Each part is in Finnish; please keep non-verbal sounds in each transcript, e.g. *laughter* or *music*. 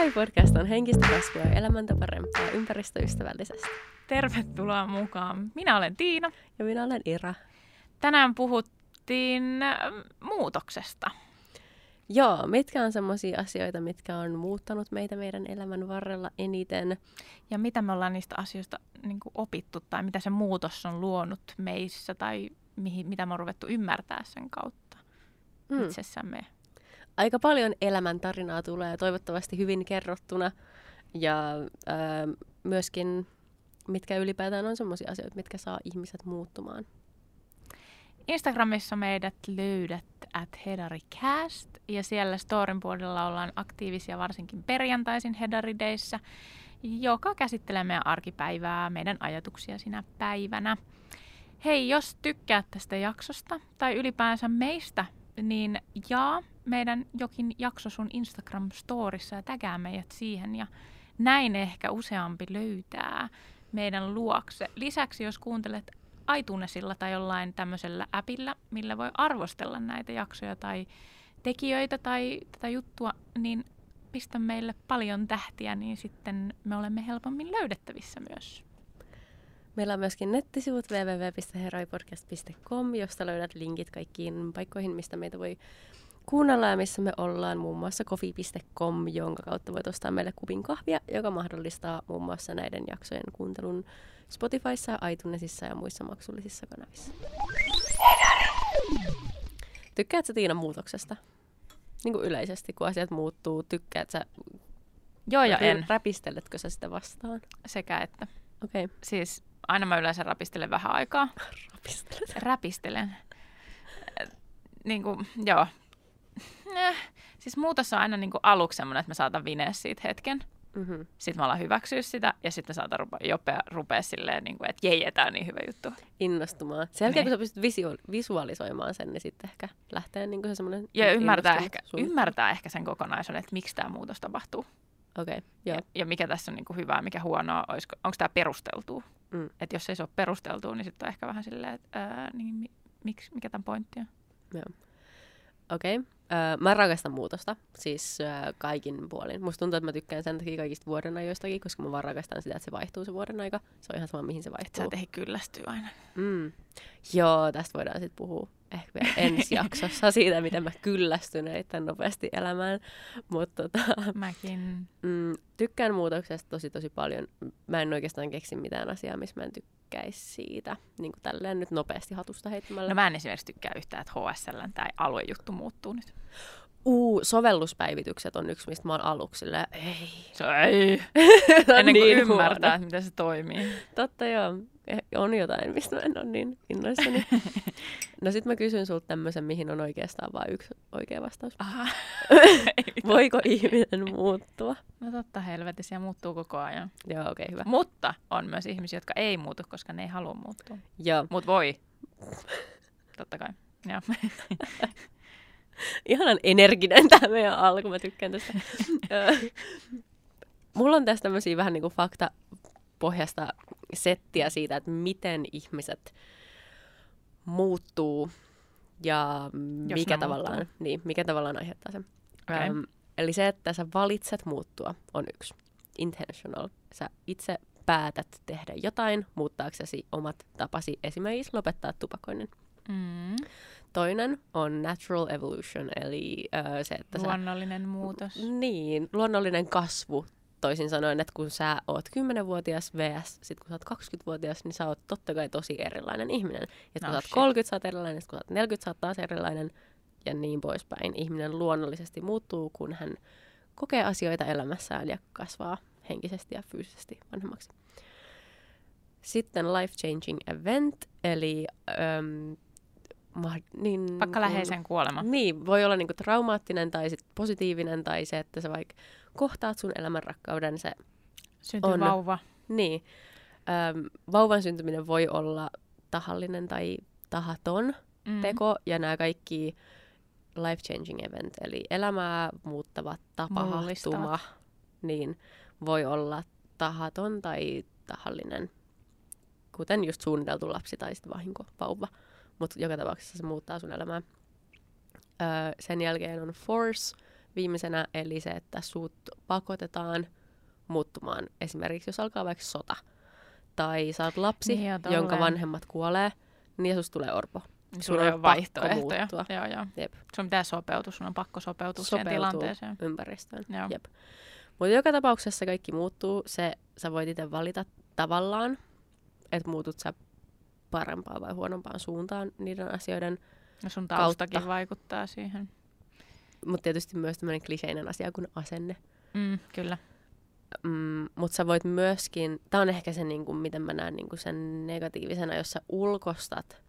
Herai-podcast on henkistä kasvua ja elämäntä parempaa ympäristöystävällisesti. Tervetuloa mukaan. Minä olen Tiina. Ja minä olen Ira. Tänään puhuttiin äh, muutoksesta. Joo, mitkä on sellaisia asioita, mitkä on muuttanut meitä meidän elämän varrella eniten? Ja mitä me ollaan niistä asioista niin opittu tai mitä se muutos on luonut meissä tai mihin, mitä me on ruvettu ymmärtää sen kautta mm. itsessämme. Aika paljon elämäntarinaa tulee toivottavasti hyvin kerrottuna ja äh, myöskin mitkä ylipäätään on sellaisia asioita, mitkä saa ihmiset muuttumaan. Instagramissa meidät löydät at hedaricast ja siellä storin puolella ollaan aktiivisia varsinkin perjantaisin hedarideissä, joka käsittelee meidän arkipäivää, meidän ajatuksia sinä päivänä. Hei, jos tykkäät tästä jaksosta tai ylipäänsä meistä, niin jaa meidän jokin jakso sun Instagram-storissa ja tägää meidät siihen ja näin ehkä useampi löytää meidän luokse. Lisäksi jos kuuntelet iTunesilla tai jollain tämmöisellä appilla, millä voi arvostella näitä jaksoja tai tekijöitä tai tätä juttua, niin pistä meille paljon tähtiä, niin sitten me olemme helpommin löydettävissä myös. Meillä on myöskin nettisivut www.heroipodcast.com, josta löydät linkit kaikkiin paikkoihin, mistä meitä voi kuunnella ja missä me ollaan, muun muassa kofi.com, jonka kautta voit ostaa meille kupin kahvia, joka mahdollistaa muun muassa näiden jaksojen kuuntelun Spotifyssa, iTunesissa ja muissa maksullisissa kanavissa. Tykkäätkö Tiina muutoksesta? Niin kuin yleisesti, kun asiat muuttuu, tykkäätkö Joo ja en. Räpisteletkö sä sitä vastaan? Sekä että. Okei. Okay. Siis aina mä yleensä rapistelen vähän aikaa. *laughs* Rapistelen? Räpistelen. Niin kuin, joo. Eh, siis muutos on aina niin kuin aluksi semmoinen, että mä saatan vineä siitä hetken. Mm-hmm. Sitten mä alan hyväksyä sitä ja sitten saatan rupe, jopea, rupea silleen, niin kuin, että jei, tämä on niin hyvä juttu. Innostumaan. Sen jälkeen, niin. kun sä pystyt visu- visualisoimaan sen, niin sitten ehkä lähtee niin kuin se semmoinen... Ja ymmärtää ehkä, ymmärtää ehkä sen kokonaisuuden, että miksi tämä muutos tapahtuu. Okei, okay, joo. Ja, ja mikä tässä on niin kuin hyvää, mikä huonoa, onko tämä perusteltua. Mm. Että jos ei se ole perusteltua, niin sitten on ehkä vähän silleen, että ää, niin, miksi, mikä tämän pointti on. Joo. Okei. Okay. Öö, mä rakastan muutosta, siis öö, kaikin puolin. Musta tuntuu, että mä tykkään sen takia kaikista vuodenajoistakin, koska mä vaan rakastan sitä, että se vaihtuu se vuoden aika. Se on ihan sama, mihin se vaihtuu. Sä et kyllästyy aina. Mm. Joo, tästä voidaan sitten puhua ehkä vielä ensi jaksossa siitä, miten mä kyllästyn erittäin nopeasti elämään. Mutta tota, Mäkin. Mm, tykkään muutoksesta tosi tosi paljon. Mä en oikeastaan keksi mitään asiaa, missä mä en tykkäisi siitä. Niin kuin tälleen nyt nopeasti hatusta heittämällä. No mä en esimerkiksi tykkää yhtään, että HSL tämä aluejuttu muuttuu nyt. Uu, sovelluspäivitykset on yksi, mistä mä oon aluksi ei. *laughs* Se ei. Ennen kuin niin ymmärtää, huono. miten se toimii. Totta joo. Eh, on jotain, mistä mä en ole niin innoissani. *laughs* no sit mä kysyn sulta tämmöisen, mihin on oikeastaan vain yksi oikea vastaus. Aha. *laughs* Voiko ihminen muuttua? No totta helvetissä, muuttuu koko ajan. Joo, okei, okay, hyvä. Mutta on myös ihmisiä, jotka ei muutu, koska ne ei halua muuttua. Joo. Mut voi. Totta kai. Joo. Ihanan energinen tämä meidän alku, mä tykkään tästä. Mulla on tässä tämmöisiä vähän niin kuin faktapohjasta settiä siitä, että miten ihmiset muuttuu ja mikä tavallaan, niin, mikä tavallaan aiheuttaa sen. Okay. Ähm, eli se, että sä valitset muuttua, on yksi. Intentional. Sä itse päätät tehdä jotain muuttaaksesi omat tapasi esimerkiksi lopettaa tupakoinnin. Mm. Toinen on natural evolution, eli äh, se, että Luonnollinen sä, muutos. Niin, luonnollinen kasvu. Toisin sanoen, että kun sä oot 10-vuotias vs. sit kun sä oot 20-vuotias, niin sä oot totta kai tosi erilainen ihminen. Ja kun no, sä oot shit. 30, sä oot erilainen, kun sä oot 40, sä oot taas erilainen ja niin poispäin. Ihminen luonnollisesti muuttuu, kun hän kokee asioita elämässään ja kasvaa henkisesti ja fyysisesti vanhemmaksi. Sitten life-changing event, eli äm, niin, Vaikka läheisen kuolema. Niin, voi olla niinku traumaattinen tai sit positiivinen tai se, että sä vaikka kohtaat sun elämän rakkauden. Se Syntyy on, vauva. Niin. Öm, vauvan syntyminen voi olla tahallinen tai tahaton mm. teko ja nämä kaikki life-changing event, eli elämää muuttava tapahtuma, niin voi olla tahaton tai tahallinen, kuten just suunniteltu lapsi tai sitten vahinkovauva mutta joka tapauksessa se muuttaa sun elämää. Öö, sen jälkeen on force, viimeisenä, eli se, että sut pakotetaan muuttumaan. Esimerkiksi jos alkaa vaikka sota, tai oot lapsi, Niin, jonka tolleen. vanhemmat kuolee, niin susta tulee orpo. Niin Sun sulla on vaihtoehtoja. muuttua. Joo, joo. Jep. Sun pitää sopeutua, sun on pakko sopeutua siihen Sopeutuu tilanteeseen. ympäristöön. Joo. Jep. Mutta joka tapauksessa kaikki muuttuu. Se, sä voit itse valita tavallaan, että muutut sä parempaan vai huonompaan suuntaan niiden asioiden. Ja sun kautta. taustakin vaikuttaa siihen. Mutta tietysti myös tämmöinen kliseinen asia kuin asenne. Mm, kyllä. Mm, Mutta sä voit myöskin, tämä on ehkä se, niin kuin, miten mä näen niin kuin sen negatiivisena, jos sä ulkostat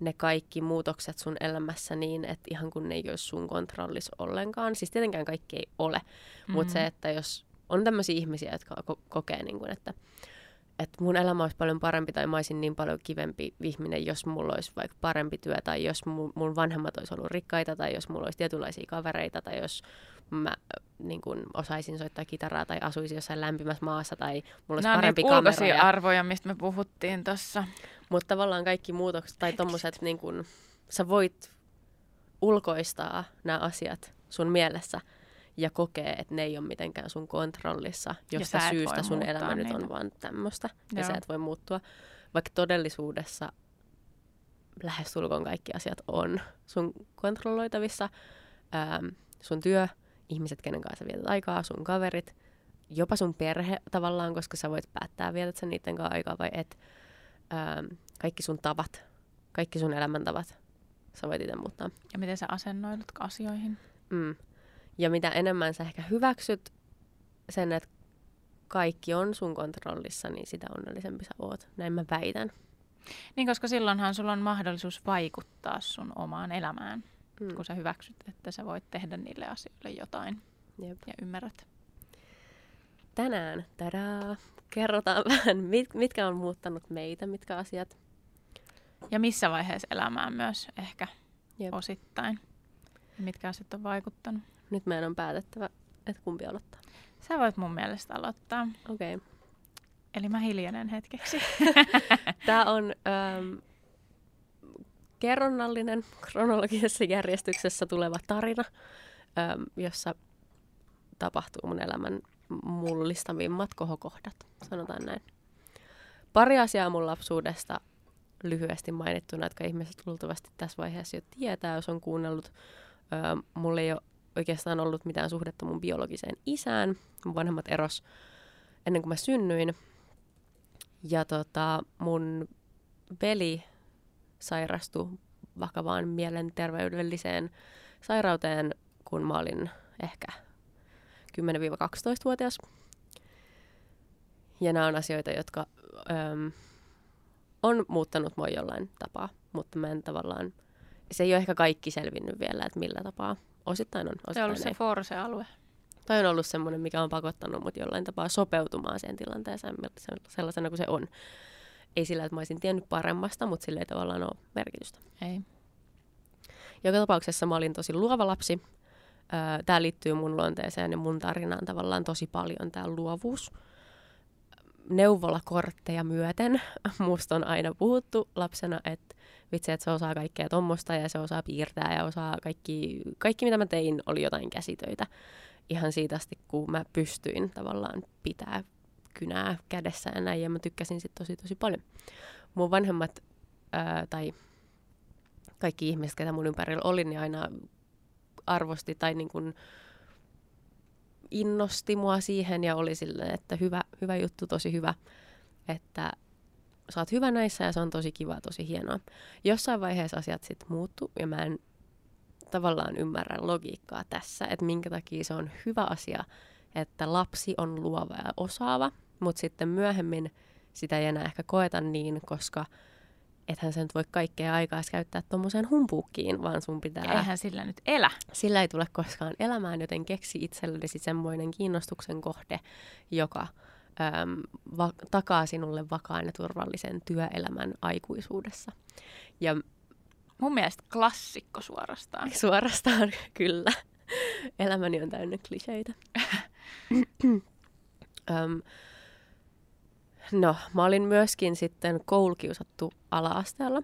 ne kaikki muutokset sun elämässä niin, että ihan kun ne ei olisi sun kontrollissa ollenkaan. Siis tietenkään kaikki ei ole, mm-hmm. mutta se, että jos on tämmöisiä ihmisiä, jotka ko- kokee, niin kuin, että, että mun elämä olisi paljon parempi tai mä olisin niin paljon kivempi ihminen, jos mulla olisi vaikka parempi työ tai jos mun, mun vanhemmat olisi ollut rikkaita tai jos mulla olisi tietynlaisia kavereita tai jos mä niin kuin, osaisin soittaa kitaraa tai asuisin jossain lämpimässä maassa tai mulla olisi Nämä parempi niitä kamera. Ja, arvoja, mistä me puhuttiin tuossa. mutta tavallaan kaikki muutokset tai tommoset, niin kuin, sä voit ulkoistaa nämä asiat sun mielessä ja kokee, että ne ei ole mitenkään sun kontrollissa, josta syystä sun elämä nyt niitä. on vaan tämmöistä ja sä et voi muuttua. Vaikka todellisuudessa lähestulkoon kaikki asiat on sun kontrolloitavissa. Ähm, sun työ, ihmiset, kenen kanssa vietät aikaa, sun kaverit, jopa sun perhe tavallaan, koska sä voit päättää, vietät sä niiden kanssa aikaa vai et. Ähm, kaikki sun tavat, kaikki sun elämäntavat, sä voit itse muuttaa. Ja miten sä asennoidut asioihin. Mm. Ja mitä enemmän sä ehkä hyväksyt sen, että kaikki on sun kontrollissa, niin sitä onnellisempi sä oot. Näin mä väitän. Niin, koska silloinhan sulla on mahdollisuus vaikuttaa sun omaan elämään, Mm. kun sä hyväksyt, että sä voit tehdä niille asioille jotain Jep. ja ymmärrät. Tänään, tadaa, kerrotaan *laughs* vähän, mit, mitkä on muuttanut meitä, mitkä asiat. Ja missä vaiheessa elämää myös ehkä Jep. osittain. Ja mitkä asiat on vaikuttanut. Nyt meidän on päätettävä, että kumpi aloittaa. Sä voit mun mielestä aloittaa. Okei. Okay. Eli mä hiljenen hetkeksi. *laughs* Tämä on ähm, kerronnallinen, kronologisessa järjestyksessä tuleva tarina, ähm, jossa tapahtuu mun elämän mullistavimmat kohokohdat, sanotaan näin. Pari asiaa mun lapsuudesta lyhyesti mainittuna, jotka ihmiset luultavasti tässä vaiheessa jo tietää, jos on kuunnellut. Öö, mulla ei ole oikeastaan ollut mitään suhdetta mun biologiseen isään. Mun vanhemmat eros ennen kuin mä synnyin. Ja tota, mun veli sairastui vakavaan mielenterveydelliseen sairauteen, kun mä olin ehkä 10-12-vuotias. Ja nämä on asioita, jotka öm, on muuttanut mua jollain tapaa, mutta mä en tavallaan, se ei ole ehkä kaikki selvinnyt vielä, että millä tapaa. Osittain on, Se on osittain ollut se ei. Forse-alue. Toi on ollut semmoinen, mikä on pakottanut mut jollain tapaa sopeutumaan siihen tilanteeseen se- sellaisena kuin se on. Ei sillä, että mä olisin tiennyt paremmasta, mutta sillä ei tavallaan ole merkitystä. Ei. Joka tapauksessa mä olin tosi luova lapsi. Tämä liittyy mun luonteeseen ja mun tarinaan tavallaan tosi paljon, tämä luovuus. Neuvolakortteja myöten *laughs* musta on aina puhuttu lapsena, että vitsi, että se osaa kaikkea tommosta ja se osaa piirtää ja osaa kaikki, kaikki mitä mä tein oli jotain käsitöitä. Ihan siitä asti, kun mä pystyin tavallaan pitää kynää kädessä ja näin, ja mä tykkäsin sit tosi tosi paljon. Mun vanhemmat, ää, tai kaikki ihmiset, ketä mun ympärillä oli, niin aina arvosti tai niin kuin innosti mua siihen ja oli silleen, että hyvä, hyvä juttu, tosi hyvä, että sä oot hyvä näissä ja se on tosi kiva, tosi hienoa. Jossain vaiheessa asiat sitten muuttu ja mä en tavallaan ymmärrä logiikkaa tässä, että minkä takia se on hyvä asia, että lapsi on luova ja osaava, mutta sitten myöhemmin sitä ei enää ehkä koeta niin, koska ethän sä nyt voi kaikkea aikaa käyttää tuommoiseen humpuukkiin, vaan sun pitää... Eihän sillä nyt elä. Sillä ei tule koskaan elämään, joten keksi itsellesi semmoinen kiinnostuksen kohde, joka äm, va- takaa sinulle vakaan ja turvallisen työelämän aikuisuudessa. Ja Mun mielestä klassikko suorastaan. *laughs* suorastaan kyllä, elämäni on täynnä kliseitä. *clears throat* Öm, no, mä olin myöskin sitten koulukiusattu ala-asteella.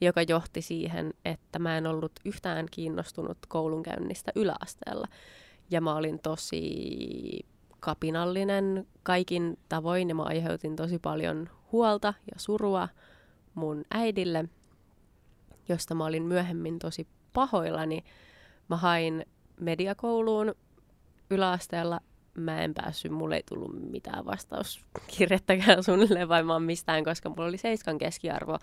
joka johti siihen, että mä en ollut yhtään kiinnostunut koulunkäynnistä yläasteella. Ja mä olin tosi kapinallinen kaikin tavoin ja mä aiheutin tosi paljon huolta ja surua mun äidille, josta mä olin myöhemmin tosi pahoillani. Mä hain mediakouluun yläasteella. Mä en päässyt, mulle ei tullut mitään vastauskirjettäkään suunnilleen vaan mistään, koska mulla oli seiskan keskiarvo.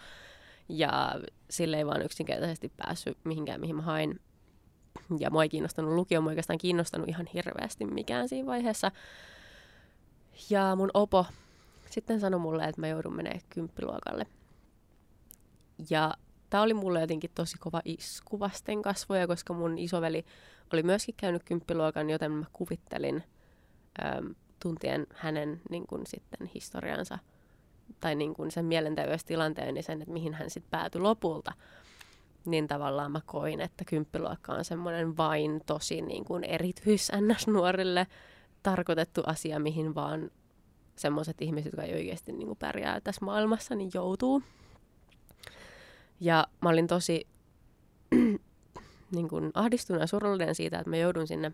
Ja sille ei vaan yksinkertaisesti päässyt mihinkään, mihin mä hain. Ja mua ei kiinnostanut lukio, mua oikeastaan kiinnostanut ihan hirveästi mikään siinä vaiheessa. Ja mun opo sitten sanoi mulle, että mä joudun menemään kymppiluokalle. Ja tämä oli mulle jotenkin tosi kova isku vasten kasvoja, koska mun isoveli oli myöskin käynyt kymppiluokan, joten mä kuvittelin äm, tuntien hänen niin kun, sitten historiansa tai niin kun, sen mielenterveystilanteen ja sen, että mihin hän sitten päätyi lopulta. Niin tavallaan mä koin, että kymppiluokka on semmoinen vain tosi niin kun, erityis nuorille tarkoitettu asia, mihin vaan semmoiset ihmiset, jotka ei oikeasti niin pärjää tässä maailmassa, niin joutuu. Ja mä olin tosi *clears throat* niin kuin ahdistunut ja surullinen siitä, että mä joudun sinne,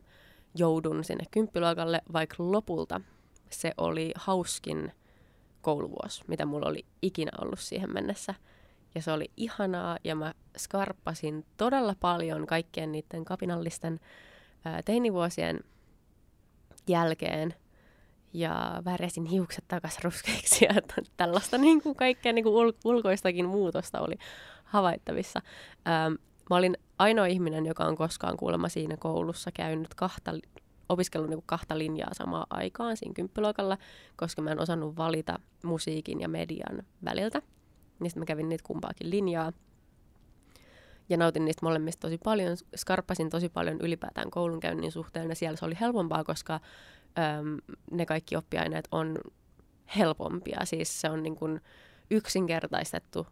joudun sinne kymppiluokalle, vaikka lopulta se oli hauskin kouluvuosi, mitä mulla oli ikinä ollut siihen mennessä. Ja se oli ihanaa ja mä skarppasin todella paljon kaikkien niiden kapinallisten ää, teinivuosien jälkeen ja värjäsin hiukset takaisin ruskeiksi *laughs* ja tällaista niin kuin kaikkea niin kuin ul- ulkoistakin muutosta oli havaittavissa. Ähm, mä olin ainoa ihminen, joka on koskaan kuulemma siinä koulussa käynyt kahta, opiskellut niin kuin kahta linjaa samaan aikaan siinä kymppiluokalla, koska mä en osannut valita musiikin ja median väliltä. Niin sitten mä kävin niitä kumpaakin linjaa. Ja nautin niistä molemmista tosi paljon, skarppasin tosi paljon ylipäätään koulunkäynnin suhteen, ja siellä se oli helpompaa, koska äm, ne kaikki oppiaineet on helpompia. Siis se on niin kuin yksinkertaistettu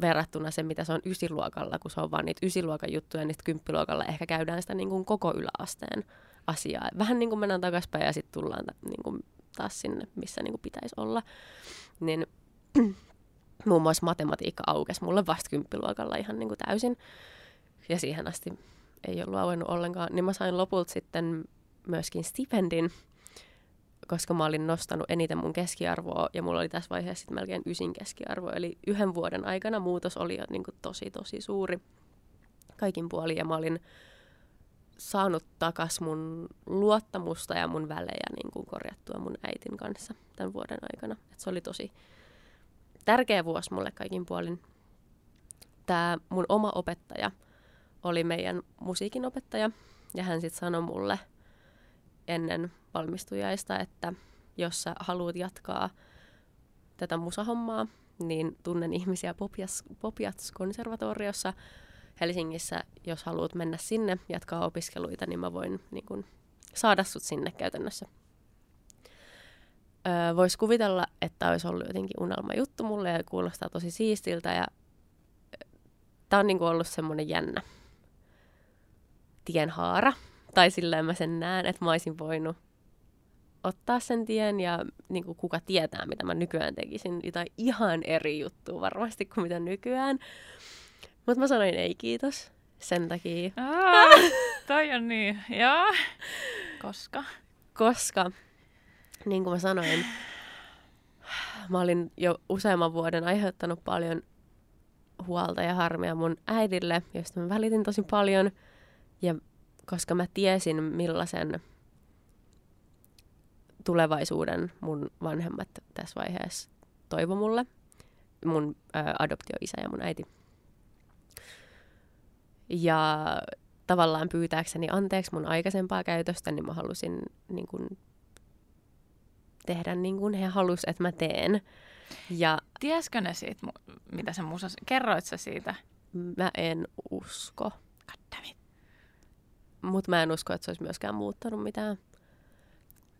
verrattuna se, mitä se on ysiluokalla, kun se on vaan niitä ysiluokan juttuja, niin kymppiluokalla ehkä käydään sitä niin kuin koko yläasteen asiaa. Vähän niin kuin mennään takaspäin ja sitten tullaan niin kuin taas sinne, missä niin kuin pitäisi olla. Niin muun muassa matematiikka aukesi mulle vasta kymppiluokalla ihan niin kuin täysin. Ja siihen asti ei ollut auennut ollenkaan. Niin mä sain lopulta sitten myöskin stipendin, koska mä olin nostanut eniten mun keskiarvoa ja mulla oli tässä vaiheessa sitten melkein ysin keskiarvo. Eli yhden vuoden aikana muutos oli jo niin kuin tosi tosi suuri kaikin puolin ja mä olin saanut takas mun luottamusta ja mun välejä niin kuin korjattua mun äitin kanssa tämän vuoden aikana. Et se oli tosi tärkeä vuosi mulle kaikin puolin. Tämä mun oma opettaja oli meidän musiikin opettaja ja hän sitten sanoi mulle – ennen valmistujaista, että jos sä haluat jatkaa tätä musahommaa, niin tunnen ihmisiä Popias, Popiats-konservatoriossa Helsingissä. Jos haluat mennä sinne, jatkaa opiskeluita, niin mä voin niin kun, saada sut sinne käytännössä. Öö, Voisi kuvitella, että olisi ollut jotenkin unelma juttu mulle ja kuulostaa tosi siistiltä. Ja tämä on niin ollut semmoinen jännä tienhaara, tai silleen mä sen näen, että mä olisin voinut ottaa sen tien ja niin kuin kuka tietää, mitä mä nykyään tekisin. Jotain ihan eri juttua varmasti kuin mitä nykyään. Mutta mä sanoin ei kiitos sen takia. Aa, toi on niin, joo. Koska? Koska, niin kuin mä sanoin, mä olin jo useamman vuoden aiheuttanut paljon huolta ja harmia mun äidille, josta mä välitin tosi paljon. Ja koska mä tiesin millaisen tulevaisuuden mun vanhemmat tässä vaiheessa toivo mulle. Mun ä, adoptioisä ja mun äiti. Ja tavallaan pyytääkseni anteeksi mun aikaisempaa käytöstä, niin mä halusin niin kun, tehdä niin kuin he halusivat, että mä teen. Ja, Tieskö ne siitä, mitä se musa... Kerroit sä siitä? Mä en usko. Mutta mä en usko, että se olisi myöskään muuttanut mitään.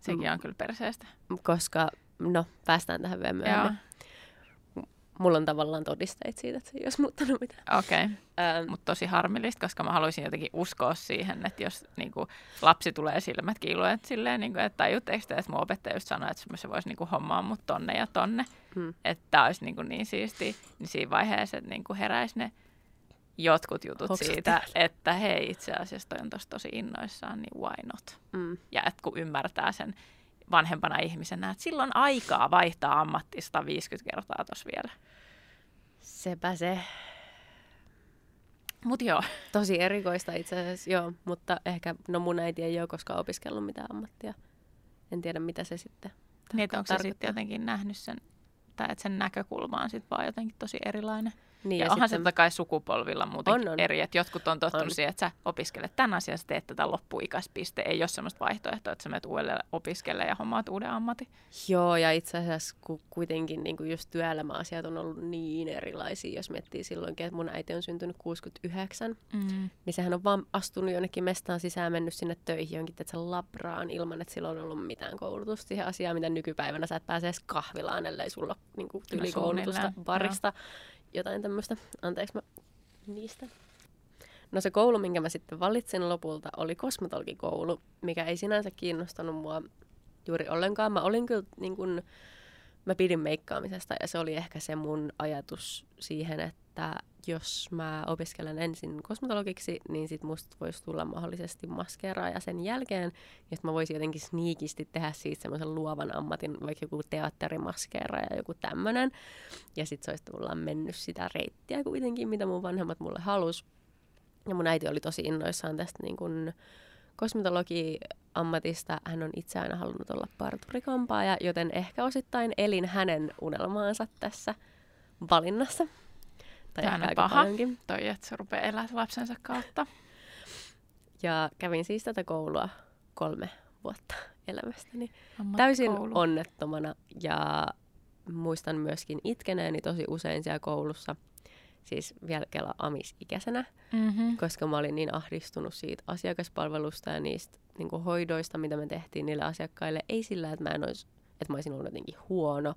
Sekin on kyllä perseestä. Koska, no, päästään tähän vielä myöhemmin. Mulla on tavallaan todisteet siitä, että se ei olisi muuttanut mitään. Okei, okay. Ähm, mutta tosi harmillista, koska mä haluaisin jotenkin uskoa siihen, että jos niin kuin, lapsi tulee silmät kiiluet silleen, niin kuin, että tajutteko te, että mun opettaja just sanoi, että se voisi niin kuin, hommaa mut tonne ja tonne, hmm. että tämä olisi niin, kuin, niin siisti, niin siinä vaiheessa, että niin kuin, heräisi ne jotkut jutut Hoksat siitä, että hei itse asiassa toi on tosi, tosi innoissaan, niin why not? Mm. Ja että kun ymmärtää sen vanhempana ihmisenä, että silloin aikaa vaihtaa ammattista 50 kertaa tuossa vielä. Sepä se. Mutta joo. Tosi erikoista itse asiassa, joo. Mutta ehkä, no mun äiti ei ole koskaan opiskellut mitään ammattia. En tiedä, mitä se sitten Niin, että onko se sitten jotenkin nähnyt sen, tai että sen näkökulma on sitten vaan jotenkin tosi erilainen. Niin, ja, ja onhan sitten- se totta kai sukupolvilla muutenkin On, on. eri, että jotkut on tottunut On. siihen, että sä opiskelet tämän asian, sä teet tätä loppuikäispiste. Ei ole semmoista vaihtoehtoa, että sä menet uudelleen opiskelemaan ja hommaat uuden ammatin. Joo, ja itse asiassa ku, kuitenkin niin kuin just työelämäasiat on ollut niin erilaisia, jos miettii silloinkin, että mun äiti on syntynyt 69, Mm. niin sehän on vaan astunut jonnekin mestaan sisään, mennyt sinne töihin jonkin että labraan ilman, että sillä on ollut mitään koulutusta siihen asiaan, mitä nykypäivänä sä et pääse edes kahvilaan, ellei sulla niin kuin, tyylikoulutusta suunnilleen, barista, jotain tämmöistä. Anteeksi mä niistä. No se koulu, minkä mä sitten valitsin lopulta, oli kosmetologikoulu, mikä ei sinänsä kiinnostanut mua juuri ollenkaan. Mä olin kyllä niin kun, mä pidin meikkaamisesta ja se oli ehkä se mun ajatus siihen, että jos mä opiskelen ensin kosmetologiksi, niin sit musta voisi tulla mahdollisesti maskeeraaja sen jälkeen, ja sit mä voisin jotenkin sniikisti tehdä siitä semmoisen luovan ammatin, vaikka joku teatterimaskeeraaja, joku tämmönen. Ja sit se olisi tavallaan mennyt sitä reittiä kuitenkin, mitä mun vanhemmat mulle halus. Ja mun äiti oli tosi innoissaan tästä niin kun kosmetologi-ammatista. Hän on itse aina halunnut olla parturikampaaja, joten ehkä osittain elin hänen unelmaansa tässä valinnassa. Tai ehkä on paha. paljonkin. Toi, että se rupeaa elää lapsensa kautta. Ja kävin siis tätä koulua kolme vuotta elämästäni. Täysin onnettomana ja muistan myöskin itkeneeni tosi usein siellä koulussa. Siis vielä kela amisikäisenä, Mm-hmm. koska mä olin niin ahdistunut siitä asiakaspalvelusta ja niistä niin kuin hoidoista, mitä me tehtiin niille asiakkaille. Ei sillä, että mä, en olisi, että mä olisin ollut jotenkin huono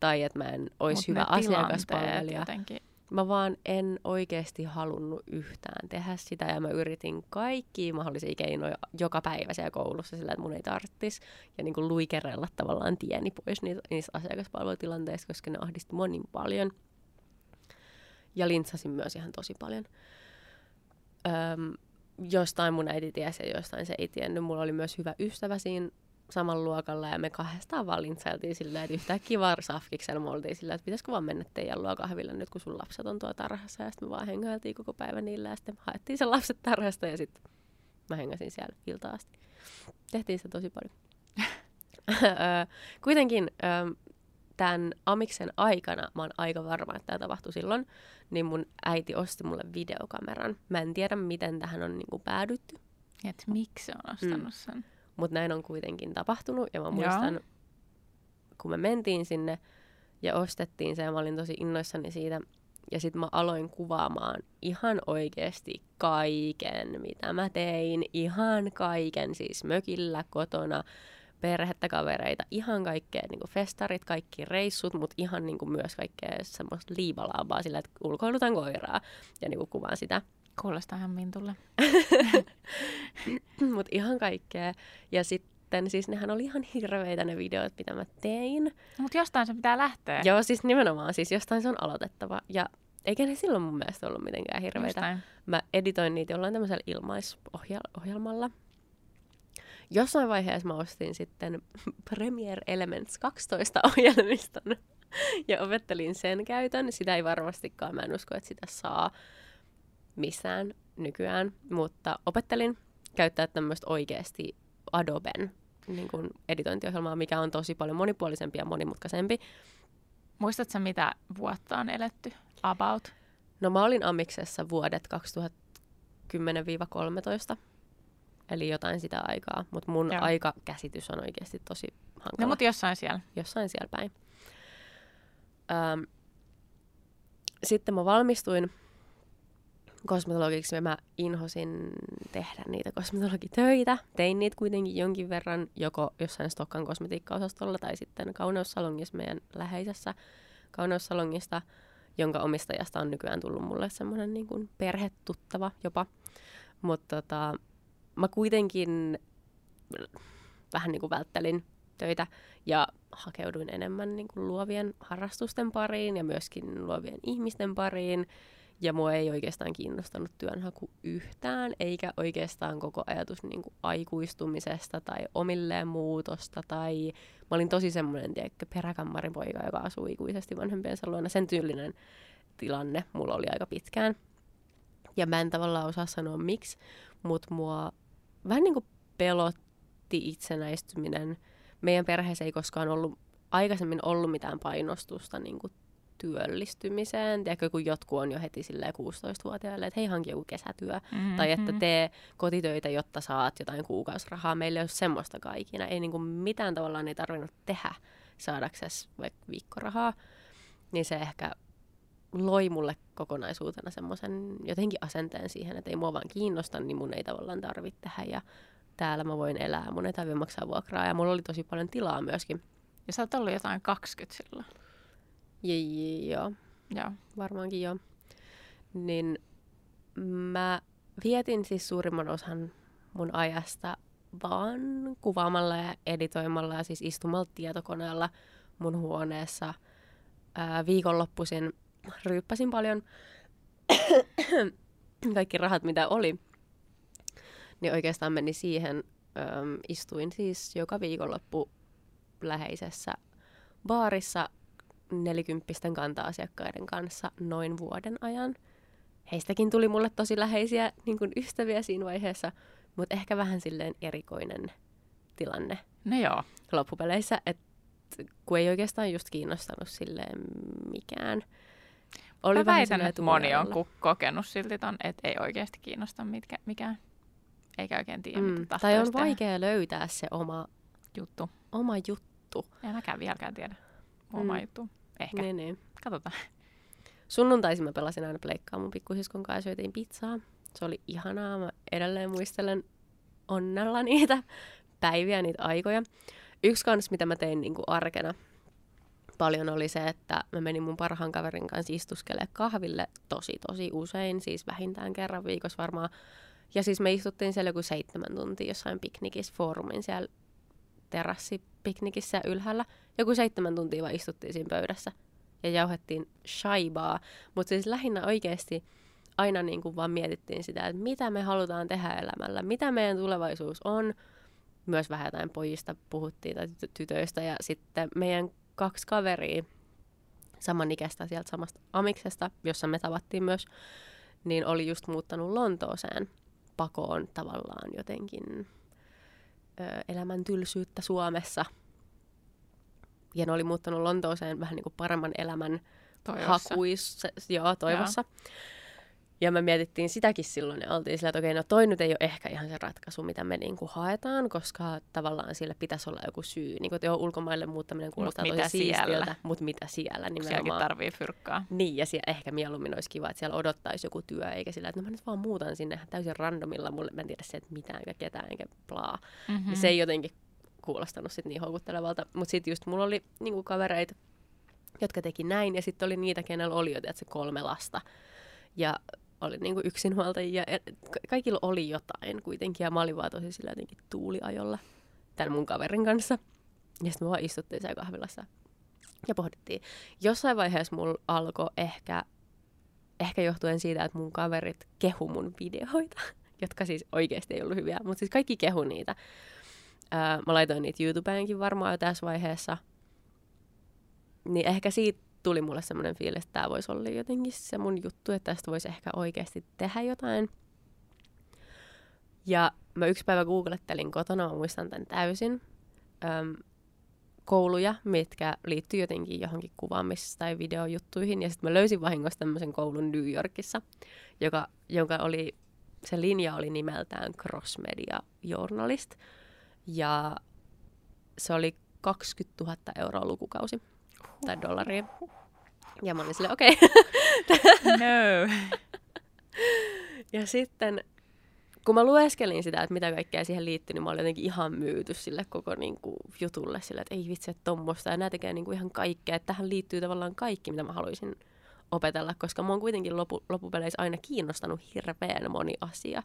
tai että mä en olisi Mut hyvä asiakaspalvelija. Jotenkin. Mä vaan en oikeasti halunnut yhtään tehdä sitä ja mä yritin kaikkia mahdollisia keinoja joka päivä siellä koulussa sillä, että mun ei tarttis ja niin kuin luikerella tavallaan tieni pois niitä, niistä asiakaspalvelutilanteista, koska ne ahdisti mua niin paljon. Ja lintsasin myös ihan tosi paljon. Öm, jostain mun äiti tiesi ja jostain se ei tiennyt. Mulla oli myös hyvä ystävä siinä saman luokalla ja me kahdestaan vaan lintsailtiin sillä, että yhtäkkiä vaan safkiksella me oltiin sillä, että pitäisikö vaan mennä teidän luo kahville nyt, kun sun lapset on tuo tarhassa. Ja sitten me vaan hengailtiin koko päivän niillä ja sitten haettiin sen lapset tarhasta ja sitten mä hengasin siellä iltaa asti. Tehtiin sitä tosi paljon. *laughs* Kuitenkin tämän Amiksen aikana, mä oon aika varma, että tämä tapahtui silloin, niin mun äiti osti mulle videokameran. Mä en tiedä, miten tähän on niinku päädytty, Et miksi se on ostanut Mm. sen? Mutta näin on kuitenkin tapahtunut. Ja mä Joo. muistan, kun me mentiin sinne ja ostettiin se ja mä olin tosi innoissani siitä. Ja sitten mä aloin kuvaamaan ihan oikeasti kaiken, mitä mä tein. Ihan kaiken, siis mökillä, kotona, perhettä, kavereita, ihan kaikkea, niin kuin festarit, kaikki reissut, mutta ihan niin kuin myös kaikkea semmoista liivalaabaa sillä, että ulkoilutan koiraa ja niin kuin kuvaan sitä. Kuulostaa ihan Mintulle. *laughs* Mutta ihan kaikkea. Ja sitten siis nehän oli ihan hirveitä ne videot, mitä mä tein. Mutta jostain se pitää lähteä. Joo, siis nimenomaan, siis jostain se on aloitettava. Ja eikä ne silloin mun mielestä ollut mitenkään hirveitä. Jostain. Mä editoin niitä jollain tämmöisellä ilmaisohjelmalla. Jossain vaiheessa mä ostin sitten *laughs* Premiere Elements 12 ohjelmiston *laughs* ja opettelin sen käytön. Sitä ei varmastikaan, mä en usko, että sitä saa missään nykyään, mutta opettelin käyttää tämmöistä oikeasti Adoben niin kuin editointiohjelmaa, mikä on tosi paljon monipuolisempi ja monimutkaisempi. Muistatko mitä vuotta on eletty? About? No mä olin Amiksessa vuodet 2010-13, eli jotain sitä aikaa, mutta mun Joo. aikakäsitys on oikeasti tosi hankala. No mutta jossain siellä. jossain siellä päin. Öm, sitten mä valmistuin kosmetologiksi ja mä inhosin tehdä niitä kosmetologitöitä. Tein niitä kuitenkin jonkin verran joko jossain Stokkan kosmetiikkaosastolla tai sitten kauneussalongissa meidän läheisessä kauneussalongista, jonka omistajasta on nykyään tullut mulle semmoinen niin kuin perhetuttava jopa. Mutta tota, mä kuitenkin vähän niin kuin välttelin töitä ja hakeuduin enemmän niin kuin luovien harrastusten pariin ja myöskin luovien ihmisten pariin. Ja mua ei oikeastaan kiinnostanut työnhaku yhtään, eikä oikeastaan koko ajatus niin kuin aikuistumisesta tai omilleen muutosta. Tai mä olin tosi semmoinen, peräkammarin poika, joka asuu ikuisesti vanhempiensa luona. Sen tyylinen tilanne mulla oli aika pitkään. Ja mä en tavallaan osaa sanoa miksi, mutta mua vähän niin kuin pelotti itsenäistyminen. Meidän perheessä ei koskaan ollut aikaisemmin ollut mitään painostusta niin kuin työllistymiseen. Tiedätkö, kun jotkut on jo heti 16-vuotiaille, että hei, hanki joku kesätyö. Mm-hmm. Tai että tee kotitöitä, jotta saat jotain kuukausirahaa. Meillä ei ole semmoista kaikina. Ei niin kuin mitään tavallaan ei tarvinnut tehdä saadaksesi vaikka viikkorahaa. Niin se ehkä loi mulle kokonaisuutena semmoisen jotenkin asenteen siihen, että ei mua vaan kiinnosta, niin mun ei tavallaan tarvitse tehdä. Ja täällä mä voin elää, mun ei tarvitse maksaa vuokraa. Ja mulla oli tosi paljon tilaa myöskin. Ja sä oot ollut jotain 20 silloin. Joo. Joo. Varmaankin joo. Niin mä vietin siis suurimman osan mun ajasta vaan kuvaamalla ja editoimalla ja siis istumalla tietokoneella mun huoneessa. Ää, viikonloppuisin ryyppäsin paljon *coughs* kaikki rahat, mitä oli. Niin oikeastaan meni siihen. Äm, istuin siis joka viikonloppu läheisessä baarissa nelikymppisten kanta-asiakkaiden kanssa noin vuoden ajan. Heistäkin tuli mulle tosi läheisiä niin kuin ystäviä siinä vaiheessa, mutta ehkä vähän silleen erikoinen tilanne. No joo. Loppupeleissä, että kun ei oikeastaan just kiinnostanut silleen mikään. Oli Mä väitän, että moni on ku- kokenut silti ton, että ei oikeasti kiinnosta mitkä, mikään. Eikä oikein tiedä, mm. mitä Tai on tehdä. vaikea löytää se oma juttu. Oma juttu. En mäkään vieläkään tiedä oma mm. juttu. Ehkä. Niin, niin. Katsotaan. Sunnuntaisin mä pelasin aina pleikkaa mun pikkusiskon kanssa ja syötiin pizzaa. Se oli ihanaa. Mä edelleen muistelen onnella niitä päiviä, niitä aikoja. Yksi kans, mitä mä tein niin kuin arkena paljon oli se, että mä menin mun parhaan kaverin kanssa istuskelemaan kahville tosi tosi usein, siis vähintään kerran viikossa varmaan. Ja siis me istuttiin siellä joku seitsemän tuntia jossain piknikissä foorumin siellä terassipiknikissä ylhäällä. Joku seitsemän tuntia vaan istuttiin siinä pöydässä ja jauhettiin shaibaa. Mutta siis lähinnä oikeasti aina niin kuin vaan mietittiin sitä, että mitä me halutaan tehdä elämällä, mitä meidän tulevaisuus on. Myös vähän jotain pojista puhuttiin tai tytöistä ja sitten meidän kaksi kaveria samanikäistä sieltä samasta amiksesta, jossa me tavattiin myös, niin oli just muuttanut Lontooseen pakoon tavallaan jotenkin elämän tylsyyttä Suomessa. Ja ne oli muuttanut Lontooseen vähän niin kuin paremman elämän hakuissa, joo, toivossa. Joo. Ja me mietittiin sitäkin silloin ja oltiin sillä, että okei, no toi nyt ei ole ehkä ihan se ratkaisu, mitä me niinku haetaan, koska tavallaan sille pitäisi olla joku syy. Niin kuin, joo, ulkomaille muuttaminen kuulostaa mut tosi siistiltä, mutta mitä siellä nimenomaan. Sielläkin tarvii fyrkkaa. Niin, ja siellä ehkä mieluummin olisi kiva, että siellä odottaisi joku työ, eikä sillä, että no mä nyt vaan muutan sinne täysin randomilla, mulle mä en tiedä se, että mitään, eikä ketään, eikä plaa. Mm-hmm. Ja se ei jotenkin kuulostanut sit niin houkuttelevalta. Mutta sitten just mulla oli niinku kavereita, jotka teki näin, ja sitten oli niitä, kenellä oli jo se kolme lasta. Ja oli niinku yksinhuoltajia. Kaikilla oli jotain kuitenkin. Ja mä olin vaan tosi sillä jotenkin tuuliajolla tämän mun kaverin kanssa. Ja sitten me vaan istuttiin siellä kahvilassa ja pohdittiin. Jossain vaiheessa mulla alkoi ehkä, ehkä johtuen siitä, että mun kaverit kehu mun videoita, *laughs* jotka siis oikeasti ei ollut hyviä, mutta siis kaikki kehu niitä. Öö, mä laitoin niitä YouTubeenkin varmaan jo tässä vaiheessa. Niin ehkä siitä tuli mulle semmoinen fiilis, että tämä voisi olla jotenkin se mun juttu, että tästä voisi ehkä oikeasti tehdä jotain. Ja mä yksi päivä googlettelin kotona, mä muistan tämän täysin, öm, kouluja, mitkä liittyy jotenkin johonkin kuvaamis- tai videojuttuihin. Ja sitten mä löysin vahingossa tämmöisen koulun New Yorkissa, joka, jonka oli, se linja oli nimeltään Cross Media Journalist. Ja se oli 20 000 euroa lukukausi tai dollaria. Ja mä olin silleen, *laughs* okei. Okay. no. ja sitten kun mä lueskelin sitä, että mitä kaikkea siihen liittyy, niin mä olin jotenkin ihan myyty sille koko niin kuin, jutulle sille, että ei vitsi, että tommosta. Ja nämä tekee niin kuin, ihan kaikkea. Että tähän liittyy tavallaan kaikki, mitä mä haluaisin opetella, koska mä oon kuitenkin lopu, loppupeleissä aina kiinnostanut hirveän moni asia.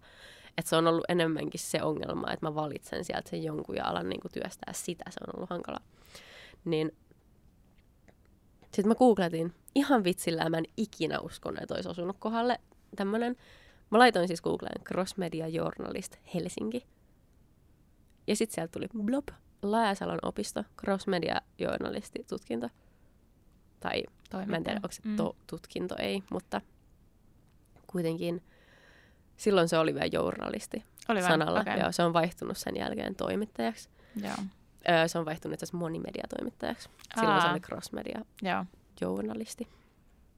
Että se on ollut enemmänkin se ongelma, että mä valitsen sieltä sen jonkun ja alan niin kuin, työstää sitä. Se on ollut hankala. Niin sitten mä googletin ihan vitsillä, mä en ikinä uskonut, että olisi osunut kohdalle tämmönen. Mä laitoin siis Googleen Cross Media Journalist Helsinki. Ja sitten sieltä tuli blob, Laajasalon opisto, Cross Media Journalisti tutkinto. Tai Toimittaja. mä en tiedä, onko se mm. to, tutkinto, ei, mutta kuitenkin silloin se oli vielä journalisti oli sanalla. Okay. Joo, se on vaihtunut sen jälkeen toimittajaksi. Joo. Öö, se on vaihtunut itse monimediatoimittajaksi. Silloin Aa. se oli crossmedia Joo. Journalisti.